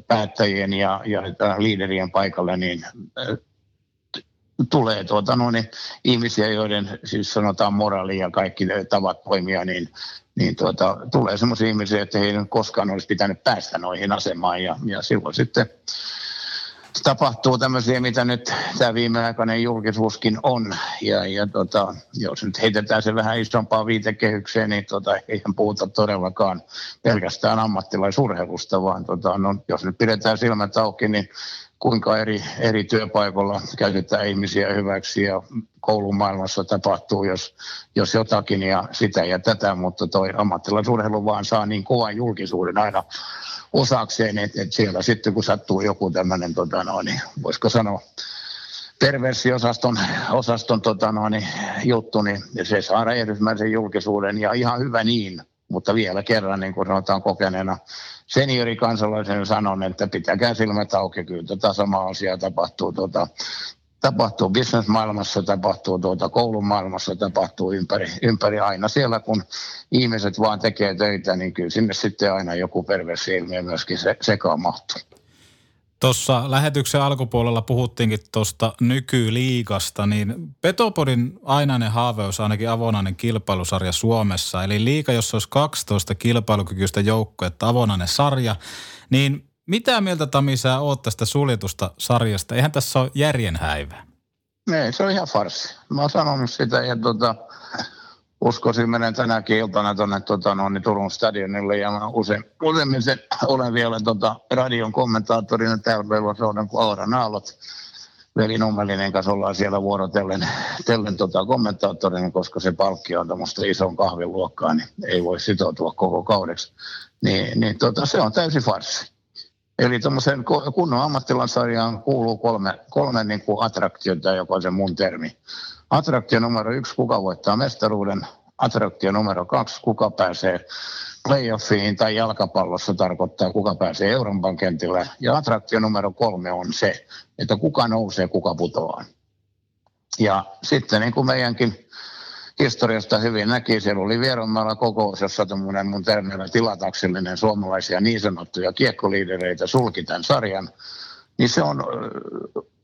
päättäjien ja, ja liiderien paikalle, niin tulee tuota, no, niin, ihmisiä, joiden siis sanotaan moraali ja kaikki tavat toimia, niin, niin tuota, tulee sellaisia ihmisiä, että ei koskaan olisi pitänyt päästä noihin asemaan ja, ja silloin sitten tapahtuu tämmöisiä, mitä nyt tämä viimeaikainen julkisuuskin on. Ja, ja tota, jos nyt heitetään se vähän isompaa viitekehykseen, niin tota, eihän puhuta todellakaan pelkästään ammattilaisurheilusta, vaan tota, no, jos nyt pidetään silmät auki, niin kuinka eri, eri työpaikoilla käytetään ihmisiä hyväksi ja koulumaailmassa tapahtuu, jos, jos jotakin ja sitä ja tätä, mutta toi ammattilaisurheilu vaan saa niin kovan julkisuuden aina osakseen, että, että siellä sitten kun sattuu joku tämmöinen, tota no, niin voisiko sanoa, perversiosaston osaston, tota no, niin, juttu, niin se saa räjähdysmäisen julkisuuden ja ihan hyvä niin, mutta vielä kerran, niin kuin sanotaan kokeneena seniorikansalaisen sanon, että pitäkää silmät auki, kyllä tätä samaa asiaa tapahtuu tuota, tapahtuu bisnesmaailmassa, tapahtuu tuota koulumaailmassa, tapahtuu ympäri, ympäri aina siellä, kun ihmiset vaan tekee töitä, niin kyllä sinne sitten aina joku perversi ilmiö myöskin se, sekaan mahtuu. Tuossa lähetyksen alkupuolella puhuttiinkin tuosta nykyliigasta, niin Petopodin ainainen haave olisi ainakin avonainen kilpailusarja Suomessa. Eli liiga, jossa olisi 12 kilpailukykyistä joukkoetta, avonainen sarja. Niin mitä mieltä Tami sä oot tästä suljetusta sarjasta? Eihän tässä ole järjen häivää. Ei, se on ihan farsi. Mä oon sanonut sitä ja tota, uskoisin menen tänäkin iltana tuonne tota, no, niin Turun stadionille ja mä usein, useimmin sen, olen vielä tota, radion kommentaattorina täällä Velvosouden kuin Aura Naalot. Veli Nummelinen kanssa ollaan siellä vuorotellen tellen, tota, kommentaattorina, koska se palkki on tämmöistä ison kahviluokkaa, niin ei voi sitoutua koko kaudeksi. Niin, niin tota, se on täysin farsi. Eli tuommoisen kunnon ammattilansarjaan kuuluu kolme, kolme niin kuin attraktiota, joka on se mun termi. Attraktio numero yksi, kuka voittaa mestaruuden. Attraktio numero kaksi, kuka pääsee playoffiin tai jalkapallossa tarkoittaa, kuka pääsee Euroopan kentille. Ja attraktio numero kolme on se, että kuka nousee, kuka putoaa. Ja sitten niin kuin meidänkin historiasta hyvin näki, siellä oli Vieronmaalla kokous, jossa tämmöinen mun termeillä tilataksellinen suomalaisia niin sanottuja kiekkoliidereitä sulki tämän sarjan, niin se on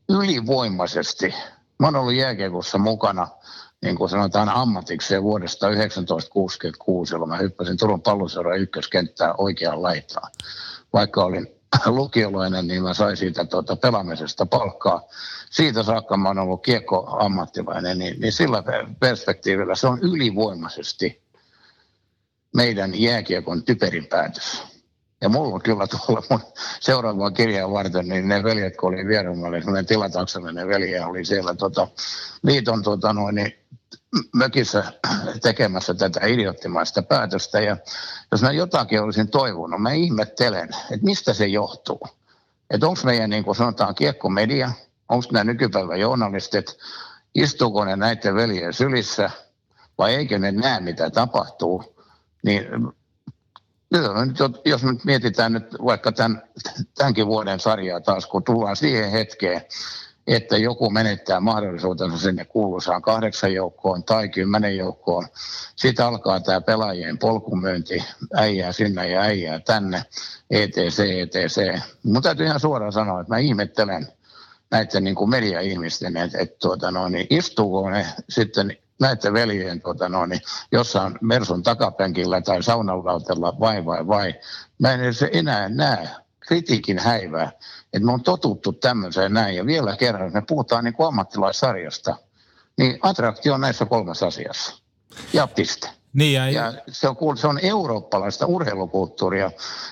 ylivoimaisesti Mä oon ollut jääkiekossa mukana, niin kuin sanotaan ammatikseen vuodesta 1966, jolloin mä hyppäsin Turun palloseuran ykköskenttää oikeaan laitaan. Vaikka olin lukiolainen, niin mä sain siitä tuota pelaamisesta palkkaa. Siitä saakka mä oon ollut kiekkoammattilainen, niin, niin sillä perspektiivillä se on ylivoimaisesti meidän jääkiekon typerin päätös. Ja mulla on kyllä tuolla mun seuraavaa kirjaa varten, niin ne veljet, kun oli vierellä, semmoinen tilataksellinen velje oli siellä tota, liiton tota, noin, niin mökissä tekemässä tätä idioottimaista päätöstä. Ja jos mä jotakin olisin toivonut, mä ihmettelen, että mistä se johtuu. Että onko meidän, niin kuin sanotaan, kiekkomedia, onko nämä nykypäivän journalistit, istuuko ne näiden veljen sylissä vai eikö ne näe, mitä tapahtuu, niin jos nyt mietitään nyt vaikka tämän, tämänkin vuoden sarjaa taas, kun tullaan siihen hetkeen, että joku menettää mahdollisuutensa sinne kuuluisaan kahdeksan joukkoon tai kymmenen joukkoon. Sitten alkaa tämä pelaajien polkumyynti, äijää sinne ja äijää tänne, etc, etc. Mutta täytyy ihan suoraan sanoa, että mä ihmettelen näiden niin kuin media-ihmisten, että, että tuota, no, niin istuuko ne sitten näiden veljen tota, no, niin jossain Mersun takapenkillä tai saunalautella vai vai vai. Mä en edes enää näe kritiikin häivää, että me on totuttu tämmöiseen näin. Ja vielä kerran, me puhutaan niin kuin ammattilaissarjasta, niin attraktio on näissä kolmessa asiassa. Ja piste. Niin ja, ja se, on, se on eurooppalaista urheilukulttuuria.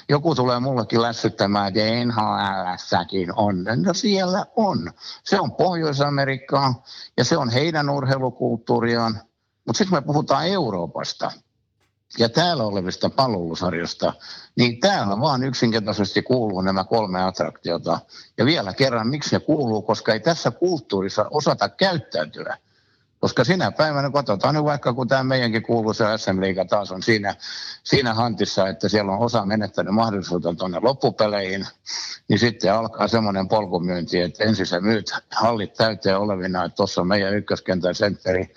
Joku tulee mullekin lässyttämään, että NHLssäkin on. No siellä on. Se on Pohjois-Amerikkaa ja se on heidän urheilukulttuuriaan. Mutta sitten me puhutaan Euroopasta ja täällä olevista palvelusarjosta, niin täällä vaan yksinkertaisesti kuuluu nämä kolme attraktiota. Ja vielä kerran, miksi ne kuuluu, koska ei tässä kulttuurissa osata käyttäytyä – koska sinä päivänä, katsotaan nyt vaikka kun tämä meidänkin kuuluisa SM Liiga taas on siinä, siinä hantissa, että siellä on osa menettänyt mahdollisuutta tuonne loppupeleihin, niin sitten alkaa semmoinen polkumyynti, että ensin sä myyt hallit täyteen olevina, että tuossa on meidän ykköskentän sentteri,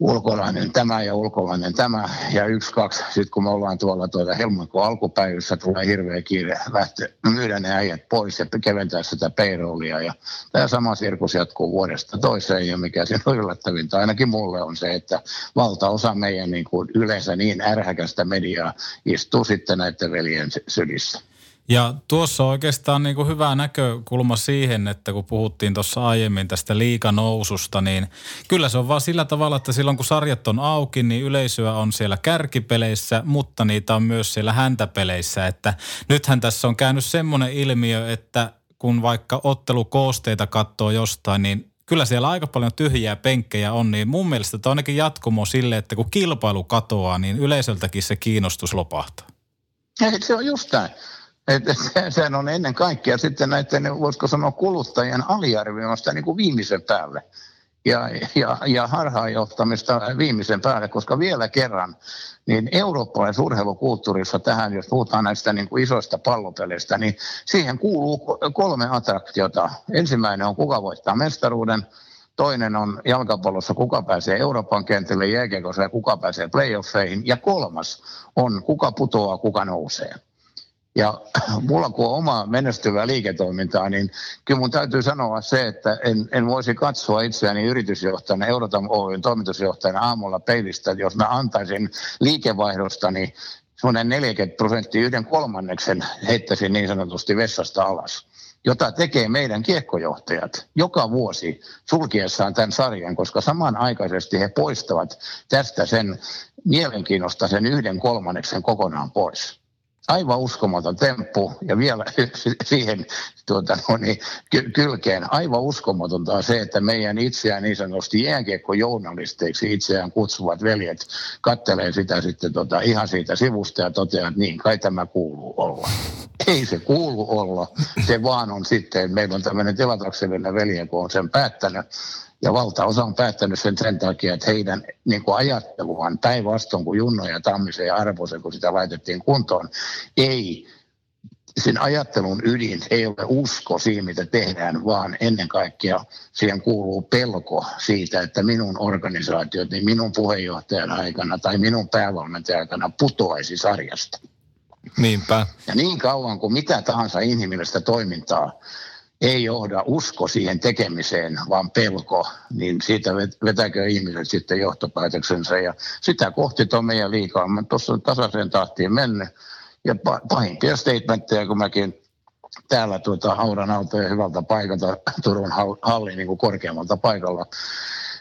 ulkolainen tämä ja ulkolainen tämä ja yksi, kaksi. Sitten kun me ollaan tuolla tuota helmikuun alkupäivissä, tulee hirveä kiire lähteä myydä ne äijät pois ja keventää sitä payrollia. Ja tämä sama sirkus jatkuu vuodesta toiseen ja mikä siinä on yllättävintä ainakin mulle on se, että valtaosa meidän niin kuin yleensä niin ärhäkästä mediaa istuu sitten näiden veljen sylissä. Ja tuossa on oikeastaan niin kuin hyvä näkökulma siihen, että kun puhuttiin tuossa aiemmin tästä liikanoususta, niin kyllä se on vaan sillä tavalla, että silloin kun sarjat on auki, niin yleisöä on siellä kärkipeleissä, mutta niitä on myös siellä häntäpeleissä. Että nythän tässä on käynyt semmoinen ilmiö, että kun vaikka ottelukoosteita katsoo jostain, niin kyllä siellä aika paljon tyhjiä penkkejä on, niin mun mielestä tämä on ainakin jatkumo sille, että kun kilpailu katoaa, niin yleisöltäkin se kiinnostus lopahtaa. Se on just näin. Että sehän on ennen kaikkea sitten näiden, voisiko sanoa, kuluttajien aliarvioimasta niin kuin viimeisen päälle ja, ja, ja harhaanjohtamista viimeisen päälle, koska vielä kerran, niin eurooppalaisessa urheilukulttuurissa tähän, jos puhutaan näistä niin kuin isoista pallopeleistä, niin siihen kuuluu kolme attraktiota. Ensimmäinen on kuka voittaa mestaruuden, toinen on jalkapallossa kuka pääsee Euroopan kentille, jääkiekossa ja kuka pääsee playoffeihin, ja kolmas on kuka putoaa, kuka nousee. Ja mulla kun on oma menestyvää liiketoimintaa, niin kyllä mun täytyy sanoa se, että en, en voisi katsoa itseäni yritysjohtajana, Eurotam Oyn toimitusjohtajana aamulla peilistä, jos mä antaisin liikevaihdostani semmoinen 40 prosenttia yhden kolmanneksen heittäisin niin sanotusti vessasta alas jota tekee meidän kiekkojohtajat joka vuosi sulkiessaan tämän sarjan, koska samanaikaisesti he poistavat tästä sen mielenkiinnosta sen yhden kolmanneksen kokonaan pois aivan uskomaton temppu. Ja vielä siihen tuota, no niin, kylkeen. Aivan uskomatonta on se, että meidän itseään niin sanotusti jääkiekko-journalisteiksi itseään kutsuvat veljet kattelee sitä sitten tota, ihan siitä sivusta ja toteaa, että niin kai tämä kuuluu olla. Ei se kuulu olla, se vaan on sitten, meillä on tämmöinen tilataksellinen velje, kun on sen päättänyt, ja valtaosa on päättänyt sen sen takia, että heidän niin kuin ajatteluaan päinvastoin kuin Junno ja Tammisen ja Arvosen, kun sitä laitettiin kuntoon, ei sen ajattelun ydin ei ole usko siihen, mitä tehdään, vaan ennen kaikkea siihen kuuluu pelko siitä, että minun organisaatiot, niin minun puheenjohtajan aikana tai minun päävalmentajan aikana putoaisi sarjasta. Niinpä. Ja niin kauan kuin mitä tahansa inhimillistä toimintaa ei johda usko siihen tekemiseen, vaan pelko, niin siitä vetäkö ihmiset sitten johtopäätöksensä. Ja sitä kohti tuon meidän liikaa. Mä tuossa tasaiseen tahtiin mennyt. Ja pahimpia statementteja, kun mäkin täällä tuota, haudan autoja hyvältä paikalta, Turun hallin niin kuin korkeammalta paikalla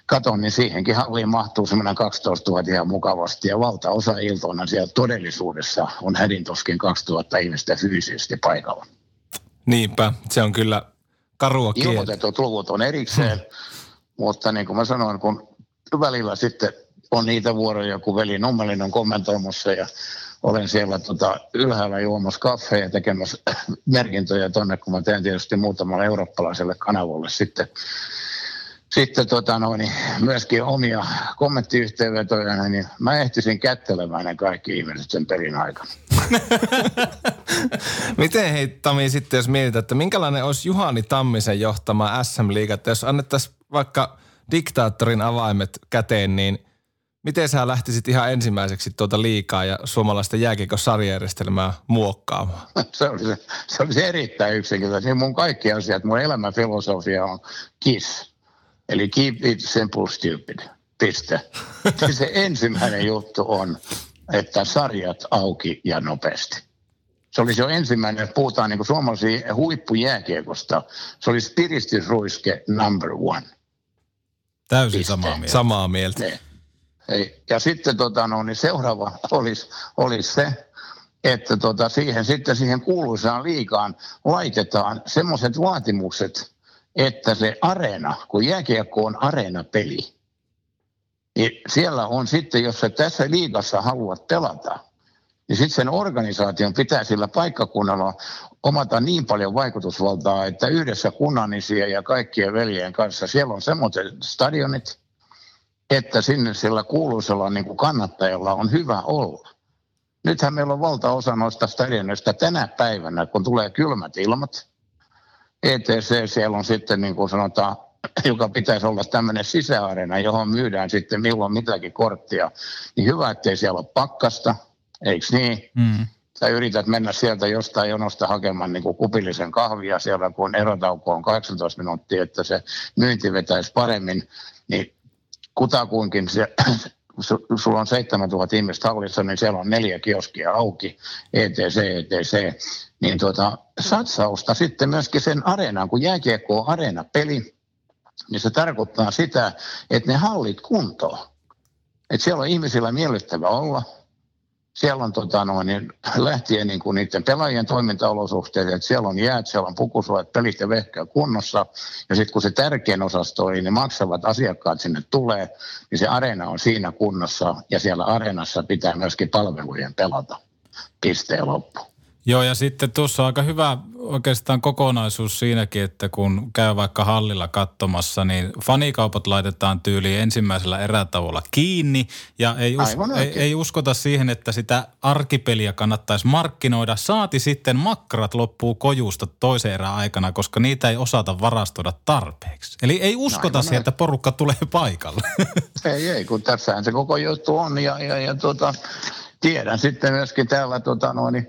katon, niin siihenkin halliin mahtuu semmoinen 12 000 ihan mukavasti. Ja valtaosa iltoina siellä todellisuudessa on hädintoskin 2000 ihmistä fyysisesti paikalla. Niinpä, se on kyllä karua kieltä. Ilmoitetut luvut on erikseen, hmm. mutta niin kuin mä sanoin, kun välillä sitten on niitä vuoroja, kun veli Nummelin on kommentoimassa ja olen siellä tota, ylhäällä juomassa kaffeja tekemässä merkintöjä tonne, kun mä teen tietysti muutamalle eurooppalaiselle kanavalle sitten sitten tota noin, myöskin omia kommenttiyhteenvetoja, niin mä ehtisin kättelemään ne kaikki ihmiset sen pelin aikana. Miten hei Tami sitten, jos mietitään, että minkälainen olisi Juhani Tammisen johtama SM-liiga, että jos annettaisiin vaikka diktaattorin avaimet käteen, niin miten sä lähtisit ihan ensimmäiseksi tuota liikaa ja suomalaista jääkiekko-sarjajärjestelmää muokkaamaan? se, olisi, se olisi erittäin yksinkertaisesti. Mun kaikki asiat, mun elämän filosofia on KISS Eli keep it simple stupid. Piste. Se ensimmäinen juttu on, että sarjat auki ja nopeasti. Se olisi jo ensimmäinen, että puhutaan niin suomalaisia huippujääkiekosta. Se olisi piristysruiske number one. Täysin Piste. samaa mieltä. Samaa mieltä. Ne. Ja sitten tota, no, niin seuraava olisi, olisi se, että tota, siihen, sitten siihen kuuluisaan liikaan laitetaan semmoiset vaatimukset, että se areena, kun jääkiekko on areena-peli, niin siellä on sitten, jos sä tässä liigassa haluat pelata, niin sitten sen organisaation pitää sillä paikkakunnalla omata niin paljon vaikutusvaltaa, että yhdessä kunnanisien ja kaikkien veljen kanssa siellä on semmoiset stadionit, että sinne sillä kuuluisella niin kuin kannattajalla on hyvä olla. Nythän meillä on valtaosa noista stadionista tänä päivänä, kun tulee kylmät ilmat, ETC siellä on sitten niin kuin sanotaan, joka pitäisi olla tämmöinen sisäareena, johon myydään sitten milloin mitäkin korttia, niin hyvä, ettei siellä ole pakkasta, eikö niin? Mm. Sä yrität mennä sieltä jostain jonosta hakemaan niin kuin kupillisen kahvia siellä, kun erotauko on 18 minuuttia, että se myynti vetäisi paremmin, niin kutakuinkin se, sulla on 7000 ihmistä hallissa, niin siellä on neljä kioskia auki, ETC, ETC niin tuota, satsausta sitten myöskin sen areenaan, kun jääkiekko on areena-peli, niin se tarkoittaa sitä, että ne hallit kuntoon. Että siellä on ihmisillä miellyttävä olla. Siellä on tota, niin, lähtien niin kuin niiden pelaajien toimintaolosuhteet, että siellä on jäät, siellä on pukusuojat, pelit ja vehkä kunnossa. Ja sitten kun se tärkein osasto, eli ne maksavat asiakkaat sinne tulee, niin se areena on siinä kunnossa ja siellä areenassa pitää myöskin palvelujen pelata. Pisteen loppu. Joo, ja sitten tuossa on aika hyvä oikeastaan kokonaisuus siinäkin, että kun käy vaikka hallilla katsomassa, niin fanikaupat laitetaan tyyliin ensimmäisellä erätauolla kiinni ja ei, us- ei, ei uskota siihen, että sitä arkipeliä kannattaisi markkinoida. Saati sitten makkarat loppuu kojusta toisen erän aikana, koska niitä ei osata varastoida tarpeeksi. Eli ei uskota siihen, että porukka tulee paikalle. Ei, ei, kun tässähän se koko juttu on ja, ja, ja tuota, tiedän sitten myöskin täällä tota, noin,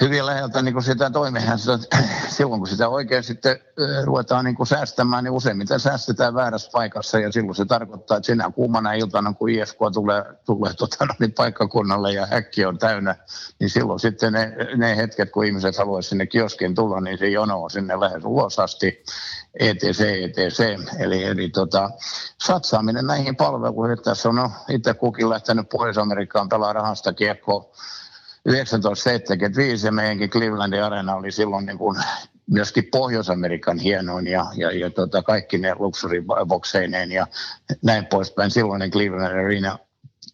hyvin läheltä niin kuin sitä toimihan sitä, silloin kun sitä oikein sitten ruvetaan niin kuin säästämään, niin useimmiten säästetään väärässä paikassa ja silloin se tarkoittaa, että sinä kuumana iltana, kun IFK tulee, tulee tota, niin paikkakunnalle ja häkki on täynnä, niin silloin sitten ne, ne hetket, kun ihmiset haluaisivat sinne kioskin tulla, niin se jono on sinne lähes ulos asti, etc, etc. Eli, eli tota, satsaaminen näihin palveluihin, tässä on no, itse kukin lähtenyt Pohjois-Amerikkaan pelaa rahasta kiekkoa, 1975 ja meidänkin Clevelandin arena oli silloin niin kuin myöskin Pohjois-Amerikan hienoin ja, ja, ja tota, kaikki ne luxuribokseineen ja näin poispäin. Silloinen Cleveland Arena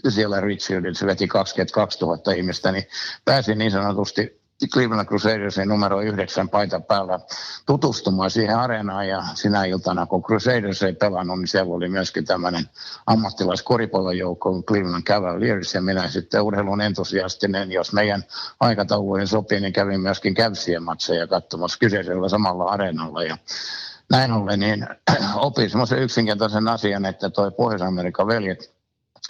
siellä Richfieldissa veti 22 000 ihmistä, niin pääsin niin sanotusti Cleveland Crusadersin numero yhdeksän paita päällä tutustumaan siihen areenaan. Ja sinä iltana, kun Crusaders ei pelannut, niin siellä oli myöskin tämmöinen ammattilaiskoripallojoukko Cleveland Cavaliers ja minä sitten urheilun entusiastinen, jos meidän aikatauluihin sopii, niin kävin myöskin Cavsien matseja katsomassa kyseisellä samalla areenalla. Ja näin ollen niin opin semmoisen yksinkertaisen asian, että toi Pohjois-Amerikan veljet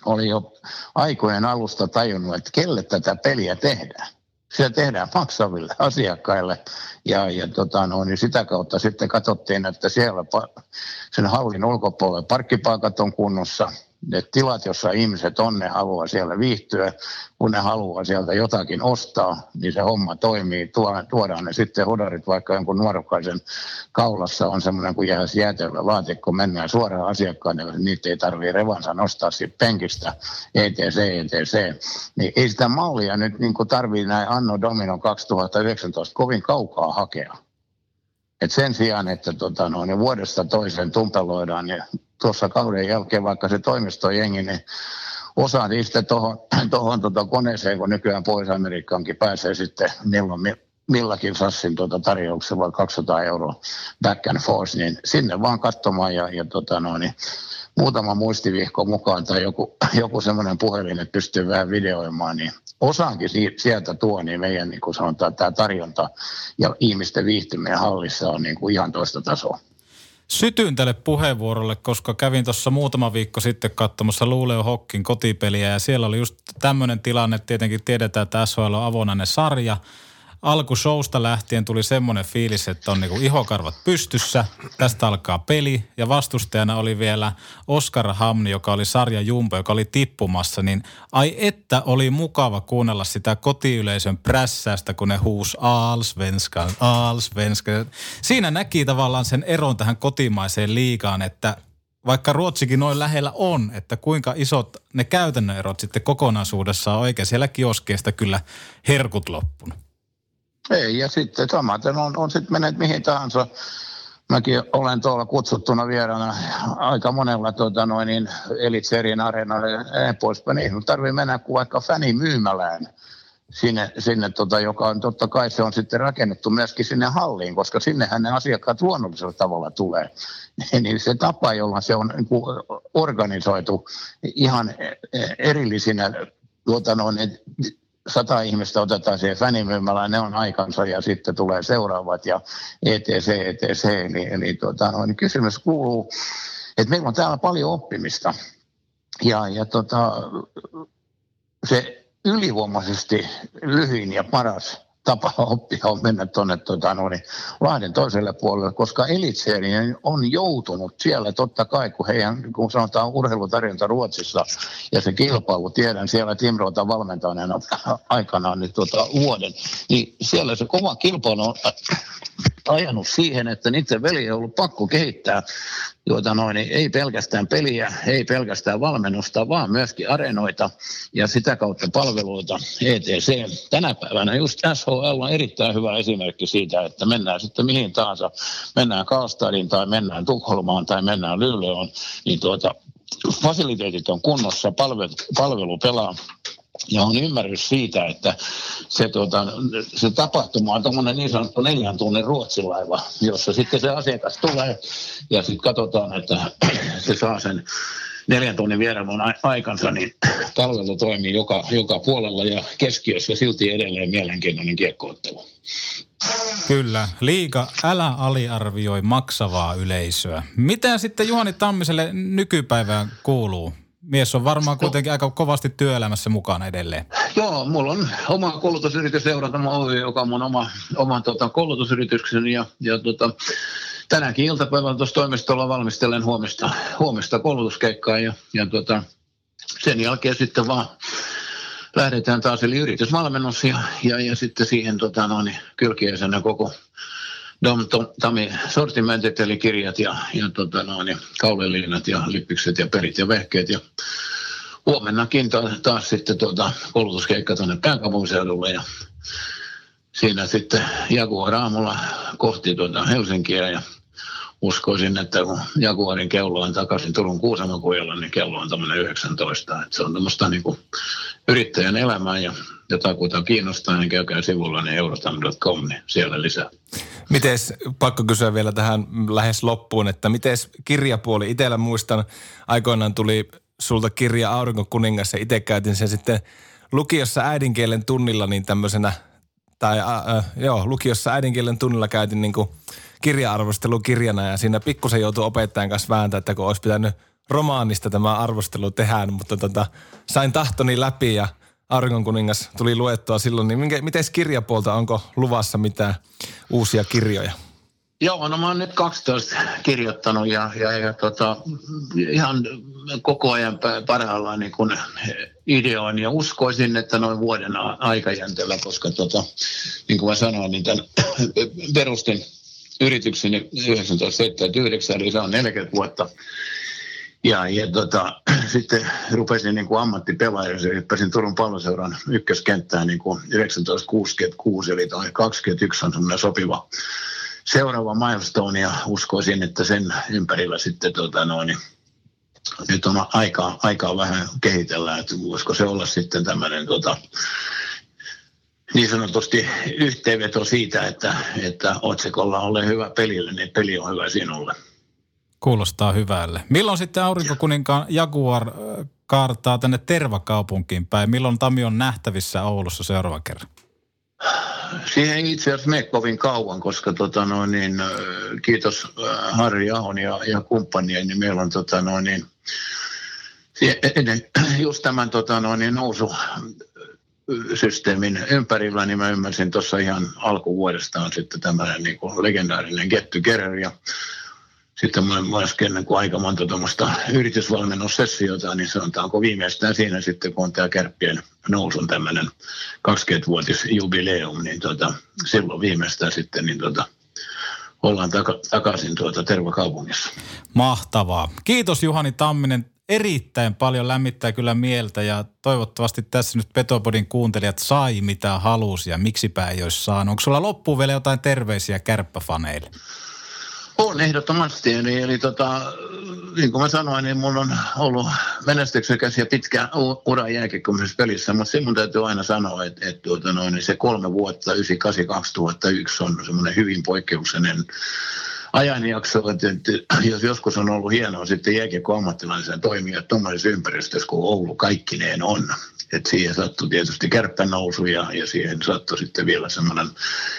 oli jo aikojen alusta tajunnut, että kelle tätä peliä tehdään se tehdään maksaville asiakkaille. Ja, ja tota, no, niin sitä kautta sitten katsottiin, että siellä sen hallin ulkopuolella parkkipaikat on kunnossa, ne tilat, jossa ihmiset on, ne haluaa siellä viihtyä. Kun ne haluaa sieltä jotakin ostaa, niin se homma toimii. Tuodaan ne sitten hodarit, vaikka jonkun nuorukkaisen kaulassa on semmoinen kuin jääs jäätelö laatikko, mennään suoraan asiakkaille, niin niitä ei tarvitse revansa nostaa siitä penkistä, etc, etc. Niin ei sitä mallia nyt niin tarvitse näin Anno Domino 2019 kovin kaukaa hakea. Et sen sijaan, että tota, no, niin vuodesta toiseen tumpeloidaan, niin tuossa kauden jälkeen, vaikka se toimistojengi, niin osa niistä tuohon tota koneeseen, kun nykyään Pohjois-Amerikkaankin pääsee sitten milloin millakin sassin tuota tarjouksella 200 euroa back and forth, niin sinne vaan katsomaan ja, ja tota no, niin muutama muistivihko mukaan tai joku, joku semmoinen puhelin, että pystyy vähän videoimaan, niin osaankin sieltä tuo, niin meidän niin kuin sanotaan, tämä tarjonta ja ihmisten viihtyminen hallissa on niin kuin ihan toista tasoa. Sytyn tälle puheenvuorolle, koska kävin tuossa muutama viikko sitten katsomassa Luuleo Hokkin kotipeliä ja siellä oli just tämmöinen tilanne, tietenkin tiedetään, että SHL on avonainen sarja – alkushowsta lähtien tuli semmoinen fiilis, että on niinku ihokarvat pystyssä. Tästä alkaa peli ja vastustajana oli vielä Oskar Hamni, joka oli sarja Jumbo, joka oli tippumassa. Niin ai että oli mukava kuunnella sitä kotiyleisön prässästä, kun ne huus Aalsvenskan, Aalsvenskan. Siinä näki tavallaan sen eron tähän kotimaiseen liigaan, että vaikka Ruotsikin noin lähellä on, että kuinka isot ne käytännön erot sitten kokonaisuudessaan on, oikein siellä kioskeista kyllä herkut loppunut. Ei, ja sitten samaten on, on sitten menet mihin tahansa. Mäkin olen tuolla kutsuttuna vieraana aika monella tuota, noin, niin Elitserien areenalle ja näin poispäin. Ei tarvitse mennä kuin vaikka myymälään sinne, sinne tota, joka on totta kai se on sitten rakennettu myöskin sinne halliin, koska sinnehän ne asiakkaat luonnollisella tavalla tulee. niin se tapa, jolla se on niin organisoitu ihan erillisinä tuota, noin, sata ihmistä otetaan siihen fänimyymälään, ne on aikansa ja sitten tulee seuraavat ja etc. etc. Eli, eli tuota, no, niin kysymys kuuluu, että meillä on täällä paljon oppimista ja, ja tota, se ylivoimaisesti lyhyin ja paras tapa oppia on mennä tuonne tota, no, niin, Lahden toiselle puolelle, koska Elitserien on joutunut siellä totta kai, kun heidän, kun sanotaan urheilutarjonta Ruotsissa ja se kilpailu, tiedän siellä Timrota valmentajana aikanaan niin, tota, vuoden, niin siellä se kova kilpailu on ajanut siihen, että niiden veli on ollut pakko kehittää. Tuota noin, ei pelkästään peliä, ei pelkästään valmennusta, vaan myöskin arenoita ja sitä kautta palveluita, ETC. Tänä päivänä just SHL on erittäin hyvä esimerkki siitä, että mennään sitten mihin tahansa, mennään Karlstadin tai mennään Tukholmaan tai mennään Luleån, niin tuota, fasiliteetit on kunnossa, palvelu, palvelu pelaa ja on ymmärrys siitä, että se, tuota, se tapahtuma on tuommoinen niin sanottu neljän tunnin ruotsilaiva, jossa sitten se asiakas tulee ja sitten katsotaan, että se saa sen neljän tunnin vierailun aikansa, niin palvelu toimii joka, joka puolella ja keskiössä silti edelleen mielenkiintoinen kiekkoottelu. Kyllä. Liiga, älä aliarvioi maksavaa yleisöä. Mitä sitten Juhani Tammiselle nykypäivään kuuluu? Mies on varmaan kuitenkin aika kovasti työelämässä mukana edelleen. Joo, mulla on oma koulutusyritys Seurantamo Oy, joka on mun oma, oma tota, koulutusyritykseni ja, ja tota, tänäänkin iltapäivällä tuossa toimistolla valmistelen huomista, huomista koulutuskeikkaa ja, ja tota, sen jälkeen sitten vaan lähdetään taas eli yritysvalmennus ja, ja, ja sitten siihen tota, noin, kylkiäisenä koko Dom Tami sortimentit eli kirjat ja, ja tota, noin, kauleliinat ja lippikset ja perit ja vehkeet. Ja huomennakin taas, taas sitten tuota, koulutuskeikka tuonne pääkaupunkiseudulle ja siinä sitten Jaguar aamulla kohti tuota Helsinkiä ja uskoisin, että kun Jaguarin kello on takaisin Turun Kuusamokujalla, niin kello on tämmöinen 19. Että se on tämmöistä niin kuin yrittäjän elämää ja jotakuta kiinnostaa, niin käykää sivulla niin eurostam.com, niin siellä lisää. Mites, pakko kysyä vielä tähän lähes loppuun, että miten kirjapuoli? Itellä muistan, aikoinaan tuli sulta kirja Aurinkokuningas ja itse käytin sen sitten lukiossa äidinkielen tunnilla niin tämmöisenä, tai äh, joo, lukiossa äidinkielen tunnilla käytin niin kuin kirja-arvostelukirjana ja siinä pikkusen joutui opettajan kanssa vääntämään, että kun olisi pitänyt romaanista tämä arvostelu tehdä, mutta tota, sain tahtoni läpi ja Auringon kuningas tuli luettua silloin, niin miten kirjapuolta, onko luvassa mitään uusia kirjoja? Joo, no mä oon nyt 12 kirjoittanut ja, ja, ja tota, ihan koko ajan parhaillaan niin kun ideoin ja uskoisin, että noin vuoden aikajänteellä, koska tota, niin kuin mä sanoin, niin tämän perustin yritykseni 1979, eli se on 40 vuotta. Ja, ja tota, sitten rupesin niin kuin ammattipelaaja, ja hyppäsin Turun palloseuran ykköskenttään niin kuin 1966, eli toi 21 on semmoinen sopiva seuraava milestone, ja uskoisin, että sen ympärillä sitten tota noin, nyt on aikaa, aikaa vähän kehitellä, että voisiko se olla sitten tämmöinen tota, niin sanotusti yhteenveto siitä, että, että otsikolla ole hyvä pelille, niin peli on hyvä sinulle. Kuulostaa hyvälle. Milloin sitten aurinkokuninkaan Jaguar kaartaa tänne Tervakaupunkiin päin? Milloin Tami on nähtävissä Oulussa seuraava kerran? Siihen ei itse asiassa mene kovin kauan, koska tota noin, niin, kiitos Harri Ahon ja, ja kumppanien, niin meillä on tota noin, niin, ennen just tämän tota noin, niin nousu systeemin ympärillä, niin mä ymmärsin tuossa ihan alkuvuodestaan sitten tämmöinen niin kuin legendaarinen Get Together ja sitten mä ennen kuin aika monta tuommoista yritysvalmennussessiota, niin sanotaanko viimeistään siinä sitten, kun on tämä kärppien nousun tämmöinen 20-vuotisjubileum, niin tota, silloin viimeistään sitten niin tota, ollaan taka, takaisin tuota Tervakaupungissa. Mahtavaa. Kiitos Juhani Tamminen erittäin paljon lämmittää kyllä mieltä ja toivottavasti tässä nyt Petopodin kuuntelijat sai mitä halusi ja miksipä ei olisi saanut. Onko sulla loppuun vielä jotain terveisiä kärppäfaneille? On ehdottomasti. Eli, eli tota, niin kuin mä sanoin, niin mun on ollut menestyksekäs ja pitkä ura jääkiekkoisessa pelissä, mutta se mun täytyy aina sanoa, että, että tuota noin, niin se kolme vuotta, 98-2001 on semmoinen hyvin poikkeuksellinen ajanjakso, että, että jos joskus on ollut hienoa sitten jääkiekko ammattilaisen toimia tuommoisessa ympäristössä kuin Oulu kaikkineen on. Et siihen sattui tietysti kärppänousu ja, ja siihen sattui sitten vielä semmoinen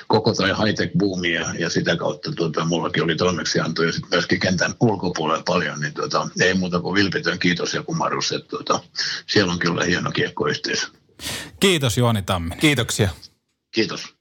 koko toi high-tech boomi ja, ja sitä kautta tuota, mullakin oli toimeksianto ja sitten myöskin kentän ulkopuolella paljon, niin tuota, ei muuta kuin vilpitön kiitos ja kumarus, että tuota, siellä on kyllä hieno kiekkoyhteisö. Kiitos Juoni Tammi. Kiitoksia. Kiitos.